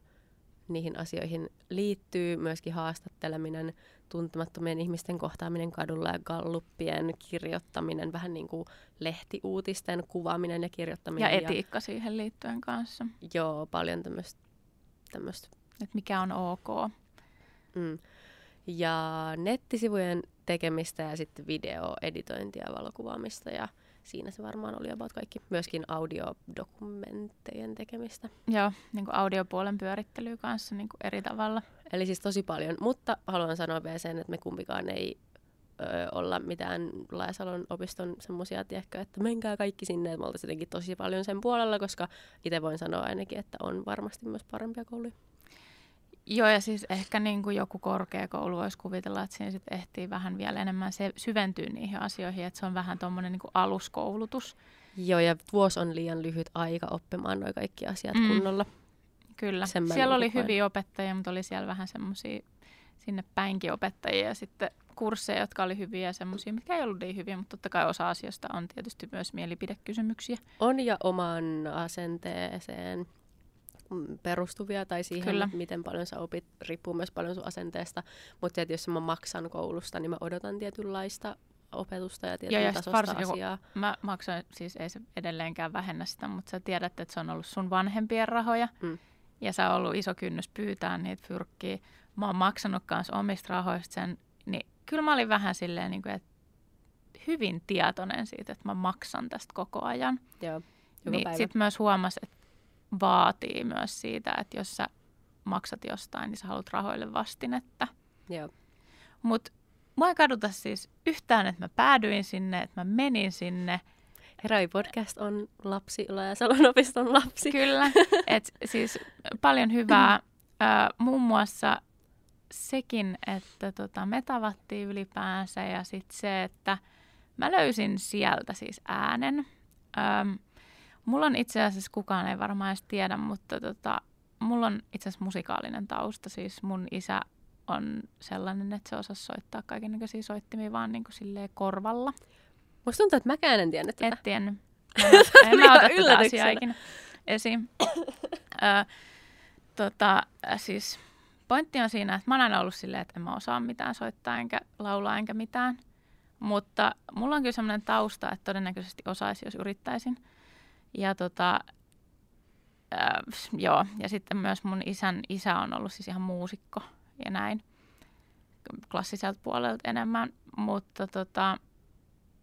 niihin asioihin liittyy, myöskin haastatteleminen, tuntemattomien ihmisten kohtaaminen kadulla ja galluppien kirjoittaminen, vähän niin kuin lehtiuutisten kuvaaminen ja kirjoittaminen. Ja etiikka ja, siihen liittyen kanssa. Joo, paljon tämmöistä. Että mikä on ok. Mm. Ja nettisivujen tekemistä ja sitten videoeditointia ja valokuvaamista ja siinä se varmaan oli about kaikki. Myöskin audiodokumenttejen tekemistä. Joo, niin kuin audiopuolen pyörittelyä kanssa niin kuin eri tavalla. Eli siis tosi paljon, mutta haluan sanoa vielä sen, että me kumpikaan ei ö, olla mitään Laajasalon opiston semmoisia, että menkää kaikki sinne, että me oltaisiin jotenkin tosi paljon sen puolella, koska itse voin sanoa ainakin, että on varmasti myös parempia kouluja. Joo, ja siis ehkä niin kuin joku korkeakoulu voisi kuvitella, että siinä sitten ehtii vähän vielä enemmän se, syventyä niihin asioihin, että se on vähän tuommoinen niin aluskoulutus. Joo, ja vuosi on liian lyhyt aika oppimaan nuo kaikki asiat mm. kunnolla. Kyllä, Sen siellä oli hyviä opettajia, mutta oli siellä vähän semmoisia sinne päinkin opettajia ja sitten kursseja, jotka oli hyviä ja semmoisia, mitkä ei ollut niin hyviä, mutta totta kai osa asioista on tietysti myös mielipidekysymyksiä. On ja oman asenteeseen perustuvia tai siihen, Kyllä. miten paljon sä opit, riippuu myös paljon sun asenteesta. Mutta jos mä maksan koulusta, niin mä odotan tietynlaista opetusta ja tietyn Joo, ja tasosta asiaa. Mä maksan, siis ei se edelleenkään vähennä sitä, mutta sä tiedät, että se on ollut sun vanhempien rahoja. Mm. Ja sä on ollut iso kynnys pyytää niitä fyrkkiä. Mä oon maksanut kanssa omista rahoista sen. Niin kyllä mä olin vähän silleen, niin kuin, että hyvin tietoinen siitä, että mä maksan tästä koko ajan. Joo, niin sitten myös huomasi, että vaatii myös siitä, että jos sä maksat jostain, niin sä haluat rahoille vastinetta. Joo. Mutta mua ei kaduta siis yhtään, että mä päädyin sinne, että mä menin sinne. Herai podcast on lapsi, ja Salonopiston lapsi. Kyllä, *laughs* et siis paljon hyvää. Ö, muun muassa sekin, että tota, me tavattiin ylipäänsä ja sitten se, että mä löysin sieltä siis äänen. Ö, Mulla on itse asiassa, kukaan ei varmaan edes tiedä, mutta tota, mulla on itse asiassa musikaalinen tausta. Siis mun isä on sellainen, että se osaa soittaa kaikenlaisia soittimia vaan niin kuin silleen korvalla. Musta tuntuu, että mäkään en tiennyt tätä. Et tiennyt. *laughs* Mä en, en mä ota tätä asiaa ikinä esiin. *coughs* Ö, tota, siis pointti on siinä, että mä oon aina ollut silleen, että en mä osaa mitään soittaa enkä laulaa enkä mitään. Mutta mulla on kyllä sellainen tausta, että todennäköisesti osaisi, jos yrittäisin. Ja tota, äh, joo, ja sitten myös mun isän isä on ollut siis ihan muusikko ja näin klassiselta puolelta enemmän, mutta tota,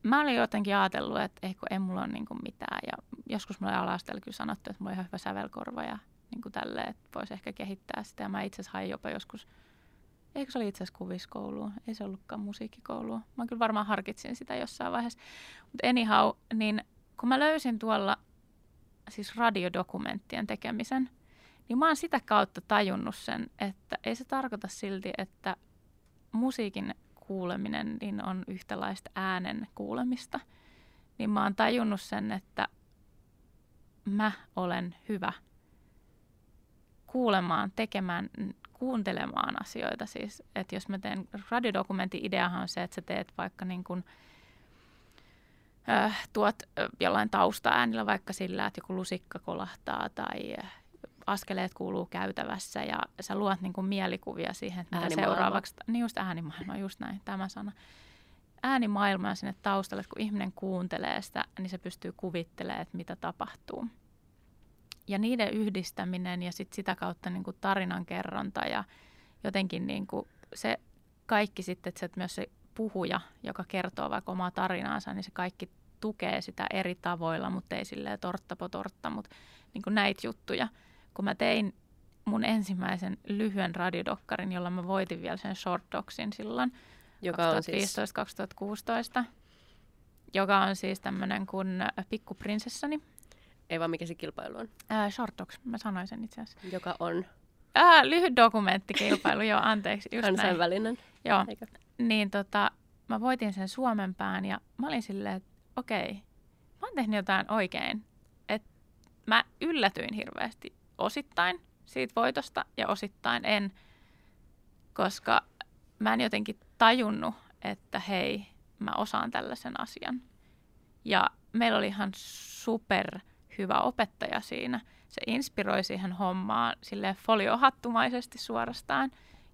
mä olin jotenkin ajatellut, että ei, ei mulla ole niin mitään. Ja joskus mulle ala kyllä sanottu, että mulla on ihan hyvä sävelkorva ja niin kuin tälleen, että voisi ehkä kehittää sitä. Ja mä itse asiassa hain jopa joskus, eikö se oli itse asiassa kuviskoulua, ei se ollutkaan musiikkikoulua. Mä kyllä varmaan harkitsin sitä jossain vaiheessa. Mutta anyhow, niin kun mä löysin tuolla siis radiodokumenttien tekemisen, niin mä oon sitä kautta tajunnut sen, että ei se tarkoita silti, että musiikin kuuleminen niin on yhtälaista äänen kuulemista. Niin mä oon tajunnut sen, että mä olen hyvä kuulemaan, tekemään, kuuntelemaan asioita. Siis, että jos mä teen, radiodokumentin ideahan on se, että sä teet vaikka niin kuin – äh, tuot äh, jollain taustaäänillä vaikka sillä, että joku lusikka kolahtaa tai äh, askeleet kuuluu käytävässä ja sä luot niin kuin mielikuvia siihen, että mitä seuraavaksi. Niin just äänimaailma, just näin, tämä sana. Äänimaailmaa sinne taustalle, että kun ihminen kuuntelee sitä, niin se pystyy kuvittelemaan, että mitä tapahtuu. Ja niiden yhdistäminen ja sit sitä kautta niin kuin tarinankerronta ja jotenkin niin kuin se kaikki sitten, että se myös se puhuja, joka kertoo vaikka omaa tarinaansa, niin se kaikki tukee sitä eri tavoilla, mutta ei silleen tortta po tortta, mutta niin kuin näitä juttuja. Kun mä tein mun ensimmäisen lyhyen radiodokkarin, jolla mä voitin vielä sen short doxin silloin, joka on siis... 2015-2016, joka on siis tämmöinen kuin Pikkuprinsessani. Ei vaan mikä se kilpailu on. Äh, short docs, mä sanoin sen itse asiassa. Joka on? Äh, lyhyt dokumenttikilpailu, joo, anteeksi. Just Kansainvälinen. Näin. Joo, Eikö? Niin tota, mä voitin sen Suomen pään ja mä olin silleen, että okei, mä oon tehnyt jotain oikein. Et mä yllätyin hirveästi osittain siitä voitosta ja osittain en, koska mä en jotenkin tajunnut, että hei, mä osaan tällaisen asian. Ja meillä oli ihan super hyvä opettaja siinä. Se inspiroi siihen hommaan sille foliohattumaisesti suorastaan.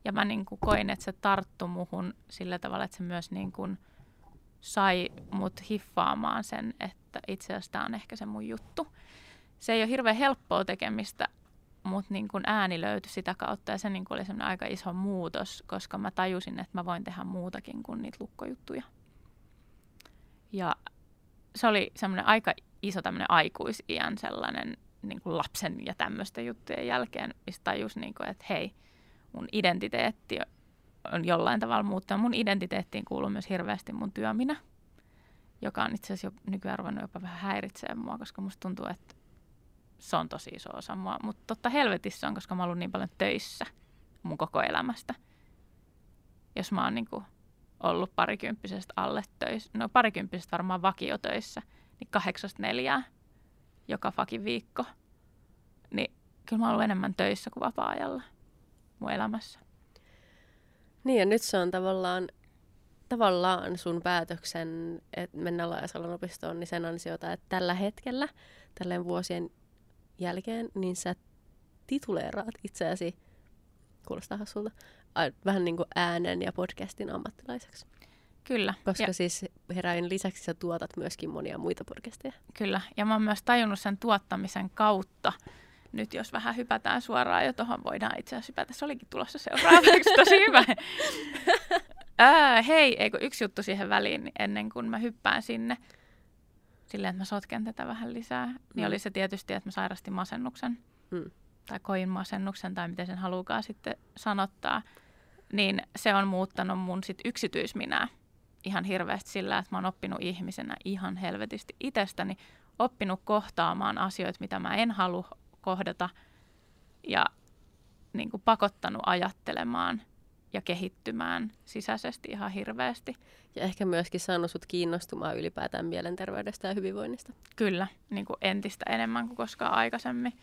Ja mä niin kuin koin, että se tarttu muhun sillä tavalla, että se myös niin kuin sai mut hiffaamaan sen, että itse asiassa tämä on ehkä se mun juttu. Se ei ole hirveän helppoa tekemistä, mutta niin kun ääni löytyi sitä kautta ja se niin oli semmoinen aika iso muutos, koska mä tajusin, että mä voin tehdä muutakin kuin niitä lukkojuttuja. Ja se oli semmoinen aika iso tämmöinen aikuisiän sellainen niin kuin lapsen ja tämmöisten juttujen jälkeen, mistä tajus, niin kuin, että hei, mun identiteetti on jollain tavalla muuttunut. Mun identiteettiin kuuluu myös hirveästi mun työminä, joka on itse asiassa jo nykyään ruvennut jopa vähän häiritsee mua, koska musta tuntuu, että se on tosi iso osa mua. Mutta totta helvetissä on, koska mä oon niin paljon töissä mun koko elämästä. Jos mä oon niin kuin ollut parikymppisestä alle töissä, no parikymppisestä varmaan vakiotöissä, niin kahdeksasta neljää joka fakin viikko. Niin kyllä mä oon ollut enemmän töissä kuin vapaa-ajalla mun elämässä. Niin ja nyt se on tavallaan, tavallaan sun päätöksen, että mennä Laajasalon opistoon, niin sen ansiota, että tällä hetkellä, tälleen vuosien jälkeen, niin sä tituleeraat itseäsi, kuulostaa hassulta, vähän niin kuin äänen ja podcastin ammattilaiseksi. Kyllä. Koska ja, siis heräin lisäksi sä tuotat myöskin monia muita podcasteja. Kyllä, ja mä oon myös tajunnut sen tuottamisen kautta, nyt jos vähän hypätään suoraan jo tuohon, voidaan itse asiassa hypätä. Se olikin tulossa seuraavaksi, tosi hyvä. *laughs* Ää, hei, eikö yksi juttu siihen väliin ennen kuin mä hyppään sinne, silleen, että mä sotken tätä vähän lisää, niin mm. oli se tietysti, että mä sairastin masennuksen. Mm. Tai koin masennuksen, tai miten sen halukaa sitten sanottaa. Niin se on muuttanut mun sit yksityisminää ihan hirveästi sillä, että mä oon oppinut ihmisenä ihan helvetisti itsestäni, oppinut kohtaamaan asioita, mitä mä en halua kohdata ja niin kuin pakottanut ajattelemaan ja kehittymään sisäisesti ihan hirveästi. Ja ehkä myöskin saanut sut kiinnostumaan ylipäätään mielenterveydestä ja hyvinvoinnista. Kyllä, niin kuin entistä enemmän kuin koskaan aikaisemmin.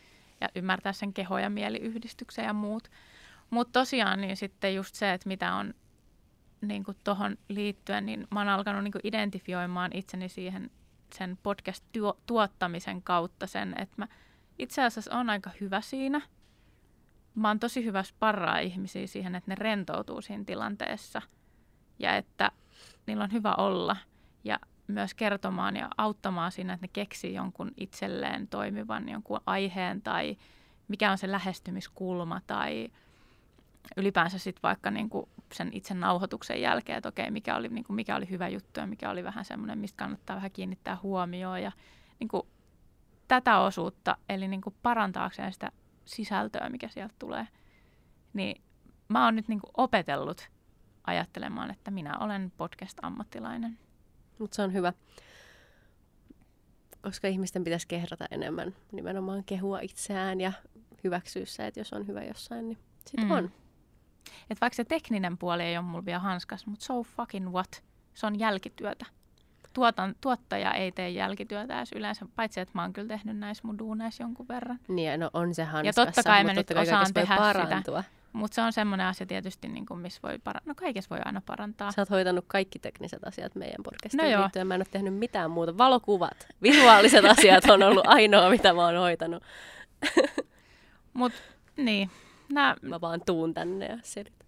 Ja ymmärtää sen keho- ja mieliyhdistyksen ja muut. Mutta tosiaan niin sitten just se, että mitä on niin tuohon liittyen, niin mä oon alkanut niin kuin identifioimaan itseni siihen sen podcast-tuottamisen kautta sen, että mä itse asiassa on aika hyvä siinä. Mä oon tosi hyvä sparraa ihmisiä siihen, että ne rentoutuu siinä tilanteessa. Ja että niillä on hyvä olla. Ja myös kertomaan ja auttamaan siinä, että ne keksii jonkun itselleen toimivan jonkun aiheen tai mikä on se lähestymiskulma tai ylipäänsä sitten vaikka niin kuin sen itse nauhoituksen jälkeen, että okei, mikä oli, niin kuin, mikä oli hyvä juttu ja mikä oli vähän semmoinen, mistä kannattaa vähän kiinnittää huomioon. Ja niin kuin, tätä osuutta, eli niin kuin parantaakseen sitä sisältöä, mikä sieltä tulee, niin mä oon nyt niin kuin opetellut ajattelemaan, että minä olen podcast-ammattilainen. Mutta se on hyvä, koska ihmisten pitäisi kehrata enemmän nimenomaan kehua itseään ja hyväksyä se, että jos on hyvä jossain, niin sitten mm. on. Et vaikka se tekninen puoli ei ole mulla vielä hanskas, mutta so fucking what? Se on jälkityötä. Tuotan, tuottaja ei tee jälkityötä edes yleensä, paitsi että mä oon kyllä tehnyt näissä mun duuneissa jonkun verran. Niin, no on se hanskassa, Ja totta kai mä nyt osaan tehdä parantua. sitä. Mutta se on semmoinen asia tietysti, niin kuin, missä voi parantaa. No kaikessa voi aina parantaa. Sä oot hoitanut kaikki tekniset asiat meidän podcastiin no liittyen. Mä en ole tehnyt mitään muuta. Valokuvat, visuaaliset asiat on ollut ainoa, mitä mä oon hoitanut. *laughs* Mut niin, Nää... Mä vaan tuun tänne ja selitän.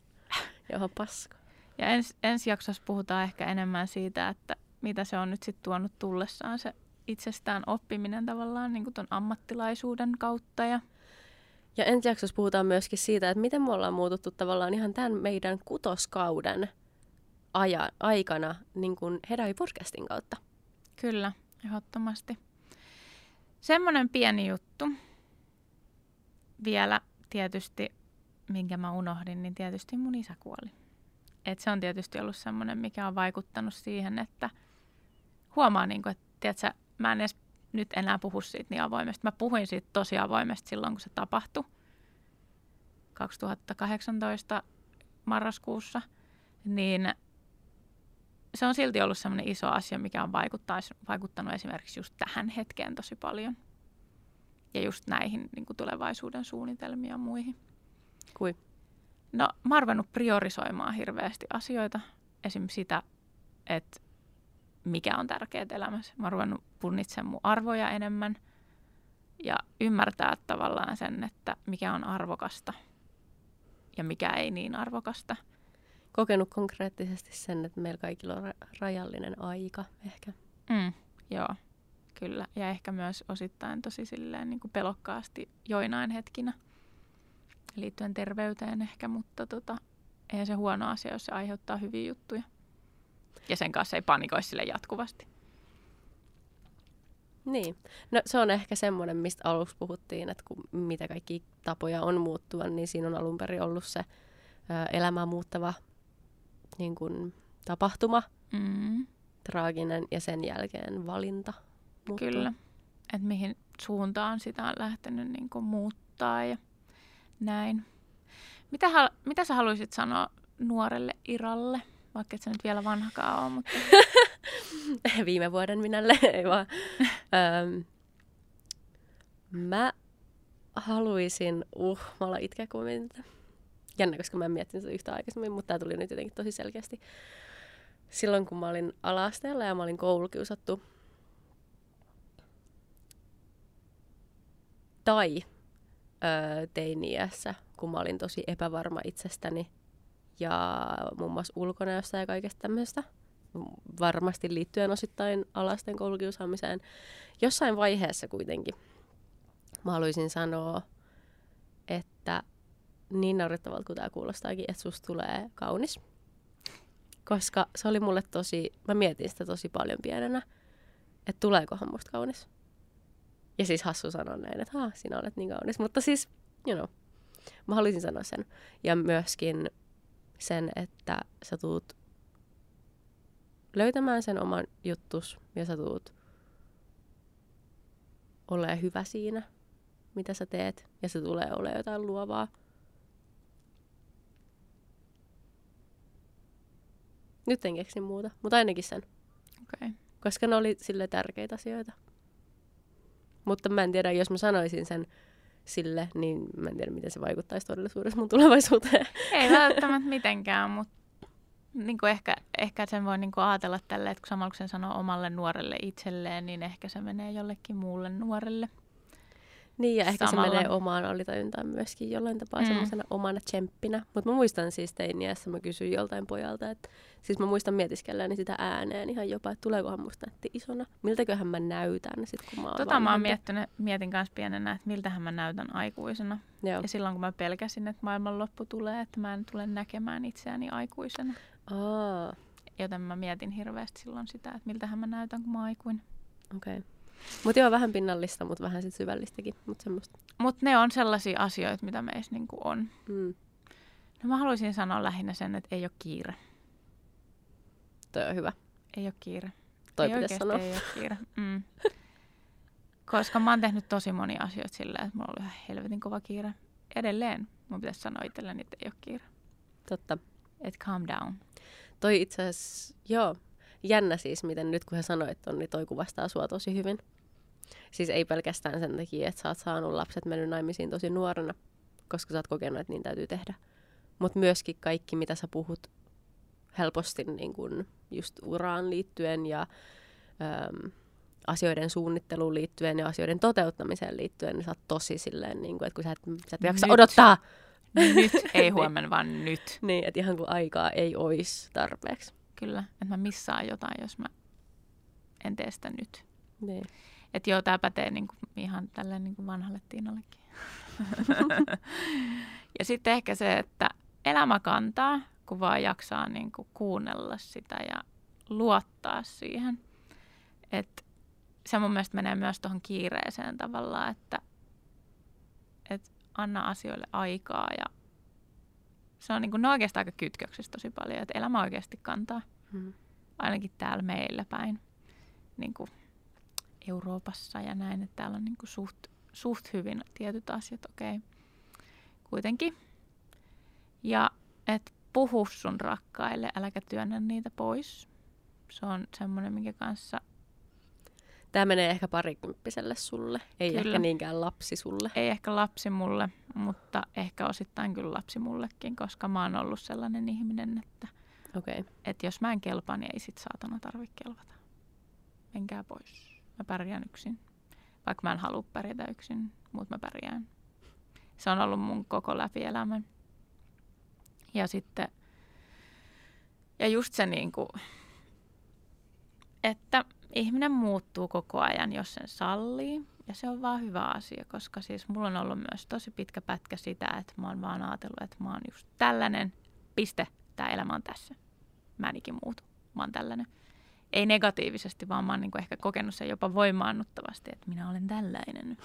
Johon paska. Ja ens, ensi jaksossa puhutaan ehkä enemmän siitä, että mitä se on nyt sitten tuonut tullessaan se itsestään oppiminen tavallaan niin tuon ammattilaisuuden kautta. Ja... ja ensi jaksossa puhutaan myöskin siitä, että miten me ollaan muututtu tavallaan ihan tämän meidän kutoskauden aja, aikana niin kuin Hedai podcastin kautta. Kyllä, ehdottomasti. Semmoinen pieni juttu vielä tietysti, minkä mä unohdin, niin tietysti mun isä kuoli. Et se on tietysti ollut semmoinen, mikä on vaikuttanut siihen, että huomaa, niin kuin, että tiedätkö, mä en edes nyt enää puhu siitä niin avoimesti. Mä puhuin siitä tosi avoimesti silloin, kun se tapahtui 2018 marraskuussa, niin se on silti ollut semmoinen iso asia, mikä on vaikuttanut esimerkiksi just tähän hetkeen tosi paljon. Ja just näihin niin kuin tulevaisuuden suunnitelmiin ja muihin. Kui? No mä oon ruvennut priorisoimaan hirveästi asioita. Esimerkiksi sitä, että mikä on tärkeää elämässä. Mä oon ruvennut punnitsemaan mun arvoja enemmän ja ymmärtää tavallaan sen, että mikä on arvokasta ja mikä ei niin arvokasta. Kokenut konkreettisesti sen, että meillä kaikilla on rajallinen aika ehkä. Mm, joo, kyllä. Ja ehkä myös osittain tosi silleen niin kuin pelokkaasti joinain hetkinä liittyen terveyteen ehkä, mutta tota, ei se huono asia, jos se aiheuttaa hyviä juttuja. Ja sen kanssa ei panikoi sille jatkuvasti. Niin. No se on ehkä semmoinen, mistä aluksi puhuttiin, että kun mitä kaikki tapoja on muuttua, niin siinä on alun perin ollut se ä, elämää muuttava niin kuin, tapahtuma, mm. traaginen ja sen jälkeen valinta. Muuttua. Kyllä. Että mihin suuntaan sitä on lähtenyt niin kuin, muuttaa ja näin. Mitä, mitä sä haluaisit sanoa nuorelle Iralle? Vaikka et sä nyt vielä vanhakaan ole, mutta... *laughs* Viime vuoden minälle, ei vaan. Öm, mä haluaisin, uh, mä aloin itkeä, kun mä. Jännä, koska mä en miettinyt sitä yhtä aikaisemmin, mutta tää tuli nyt jotenkin tosi selkeästi. Silloin, kun mä olin alasteella ja mä olin koulukiusattu, tai öö, teiniässä, kun mä olin tosi epävarma itsestäni ja muun muassa ulkonäöstä ja kaikesta tämmöistä. Varmasti liittyen osittain alasten koulukiusaamiseen. Jossain vaiheessa kuitenkin mä haluaisin sanoa, että niin naurettavalta kuin tämä kuulostaakin, että susta tulee kaunis. Koska se oli mulle tosi, mä mietin sitä tosi paljon pienenä, että tuleekohan musta kaunis. Ja siis hassu sanoa näin, että sinä olet niin kaunis. Mutta siis, you know, mä haluaisin sanoa sen. Ja myöskin sen, että sä tuut löytämään sen oman juttus ja sä tuut ole hyvä siinä, mitä sä teet, ja se tulee ole jotain luovaa. Nyt en keksi muuta, mutta ainakin sen. Okay. Koska ne oli sille tärkeitä asioita. Mutta mä en tiedä, jos mä sanoisin sen sille, niin mä en tiedä, miten se vaikuttaisi todellisuudessa mun tulevaisuuteen. Ei välttämättä *laughs* mitenkään, mutta niin kuin ehkä, ehkä sen voi niin kuin ajatella tälle, että kun samalla kun sen sanoo omalle nuorelle itselleen, niin ehkä se menee jollekin muulle nuorelle. Niin, ja ehkä Samalla. se menee omaan alitajuntaan myöskin jollain tapaa mm. semmoisena omana tsemppinä. Mutta mä muistan siis teiniässä, mä kysyin joltain pojalta, että siis mä muistan mietiskelläni sitä ääneen ihan jopa, että tuleekohan musta nätti isona. Miltäköhän mä näytän sit, kun mä oon Tota mä oon miettinyt, mietin kanssa pienenä, että miltähän mä näytän aikuisena. Joo. Ja silloin kun mä pelkäsin, että maailman loppu tulee, että mä en tule näkemään itseäni aikuisena. Aa. Joten mä mietin hirveästi silloin sitä, että miltähän mä näytän, kun mä oon aikuinen. Okei. Okay. Mutta joo, vähän pinnallista, mutta vähän sit syvällistäkin. Mutta. Mut ne on sellaisia asioita, mitä meissä niinku on. Mm. No mä haluaisin sanoa lähinnä sen, että ei ole kiire. Toi on hyvä. Ei ole kiire. Toi ei sanoa. ei ole kiire. Mm. Koska mä oon tehnyt tosi monia asioita sillä, että mulla oli ihan helvetin kova kiire. Edelleen mun pitäisi sanoa itselleni, että ei ole kiire. Totta. Et calm down. Toi itse asiassa, joo, jännä siis, miten nyt kun he sanoit ton, niin toi kuvastaa sua tosi hyvin. Siis ei pelkästään sen takia, että sä oot saanut lapset mennyt naimisiin tosi nuorena, koska sä oot kokenut, että niin täytyy tehdä. Mutta myöskin kaikki, mitä sä puhut helposti niin kun just uraan liittyen ja äm, asioiden suunnitteluun liittyen ja asioiden toteuttamiseen liittyen, niin sä oot tosi silleen, niin kun, että kun sä et, sä et jaksa odottaa. Nyt, ei *laughs* huomenna, vaan nyt. Niin, että ihan kuin aikaa ei olisi tarpeeksi. Kyllä, että mä missaan jotain, jos mä en tee sitä nyt. Niin. Että joo, tämä pätee niin kuin, ihan tälle niin kuin vanhalle Tiinallekin. *laughs* ja sitten ehkä se, että elämä kantaa, kun vaan jaksaa niin kuin kuunnella sitä ja luottaa siihen. Et se mun mielestä menee myös tuohon kiireeseen tavallaan, että et anna asioille aikaa ja se on, niin kuin, ne on oikeastaan aika kytköksissä tosi paljon, että elämä oikeasti kantaa. Hmm. Ainakin täällä meillä päin, niin kuin Euroopassa ja näin, että täällä on niin kuin suht, suht hyvin tietyt asiat, okei. Okay. Kuitenkin. Ja että puhu sun rakkaille, äläkä työnnä niitä pois. Se on semmoinen, minkä kanssa... Tämä menee ehkä parikymppiselle sulle, ei kyllä. ehkä niinkään lapsi sulle. Ei ehkä lapsi mulle, mutta ehkä osittain kyllä lapsi mullekin, koska mä oon ollut sellainen ihminen, että, okay. että jos mä en kelpaa, niin ei sit saatana tarvitse kelvata. Menkää pois. Mä pärjään yksin. Vaikka mä en halua pärjätä yksin, mutta mä pärjään. Se on ollut mun koko läpi elämän. Ja sitten, ja just se niin kuin, että ihminen muuttuu koko ajan, jos sen sallii. Ja se on vaan hyvä asia, koska siis mulla on ollut myös tosi pitkä pätkä sitä, että mä oon vaan ajatellut, että mä oon just tällainen, piste, tämä elämä on tässä. Mä en ikin muutu, mä oon tällainen. Ei negatiivisesti, vaan mä oon niinku ehkä kokenut sen jopa voimaannuttavasti, että minä olen tällainen.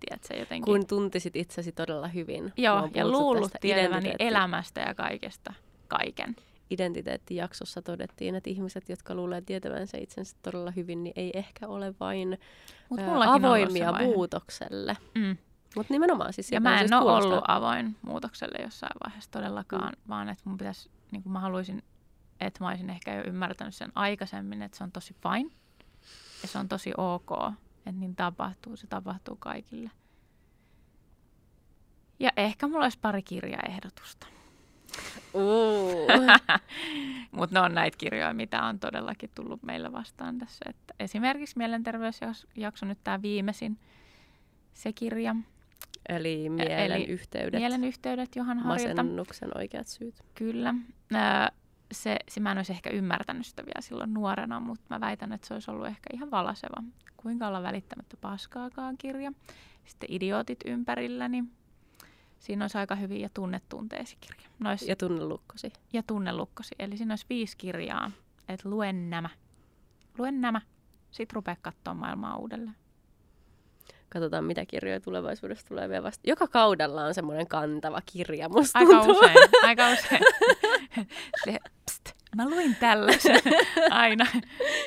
Tiedätkö, jotenkin. Kun tuntisit itsesi todella hyvin. Joo, ja luullut tietäväni elämästä ja kaikesta kaiken identiteettijaksossa todettiin, että ihmiset, jotka luulee tietävänsä itsensä todella hyvin, niin ei ehkä ole vain Mut ää, avoimia muutokselle. Mm. Mutta nimenomaan siis... Ja mä en siis ole ollut avoin muutokselle jossain vaiheessa todellakaan, mm. vaan että mun pitäisi, niin kuin mä haluaisin, että mä olisin ehkä jo ymmärtänyt sen aikaisemmin, että se on tosi fine ja se on tosi ok, että niin tapahtuu, se tapahtuu kaikille. Ja ehkä mulla olisi pari kirjaehdotusta. *laughs* Mutta ne on näitä kirjoja, mitä on todellakin tullut meillä vastaan tässä. Että esimerkiksi mielenterveysjakso, nyt tämä viimeisin, se kirja. Eli mielen Eli yhteydet. Mielen yhteydet Johan Harjilta. Masennuksen oikeat syyt. Kyllä. Se, se mä en olisi ehkä ymmärtänyt sitä vielä silloin nuorena, mutta mä väitän, että se olisi ollut ehkä ihan valaseva. Kuinka olla välittämättä paskaakaan kirja. Sitten Idiotit ympärilläni Siinä olisi aika hyvin ja tunnetunteesi kirja. Nois, ja tunnelukkosi. Ja tunnelukkosi. Eli siinä olisi viisi kirjaa, että luen nämä. Luen nämä. Sitten rupea katsoa maailmaa uudelleen. Katsotaan, mitä kirjoja tulevaisuudessa tulee vielä vasta. Joka kaudella on semmoinen kantava kirja, musta Aika tuntuu. usein, *laughs* aika usein. *laughs* Se, pst, mä luin tällaisen. *laughs* Aina,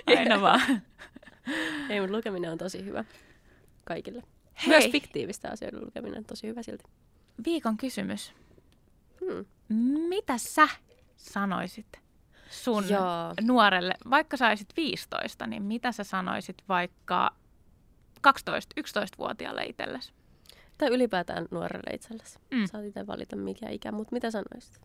aina vaan. Ei, mutta lukeminen on tosi hyvä kaikille. Hei. Myös fiktiivistä asioiden lukeminen on tosi hyvä silti viikon kysymys. Hmm. Mitä sä sanoisit sun Joo. nuorelle, vaikka saisit 15, niin mitä sä sanoisit vaikka 12-11-vuotiaalle itsellesi? Tai ylipäätään nuorelle itsellesi. Mm. Saat itse valita mikä ikä, mutta mitä sanoisit?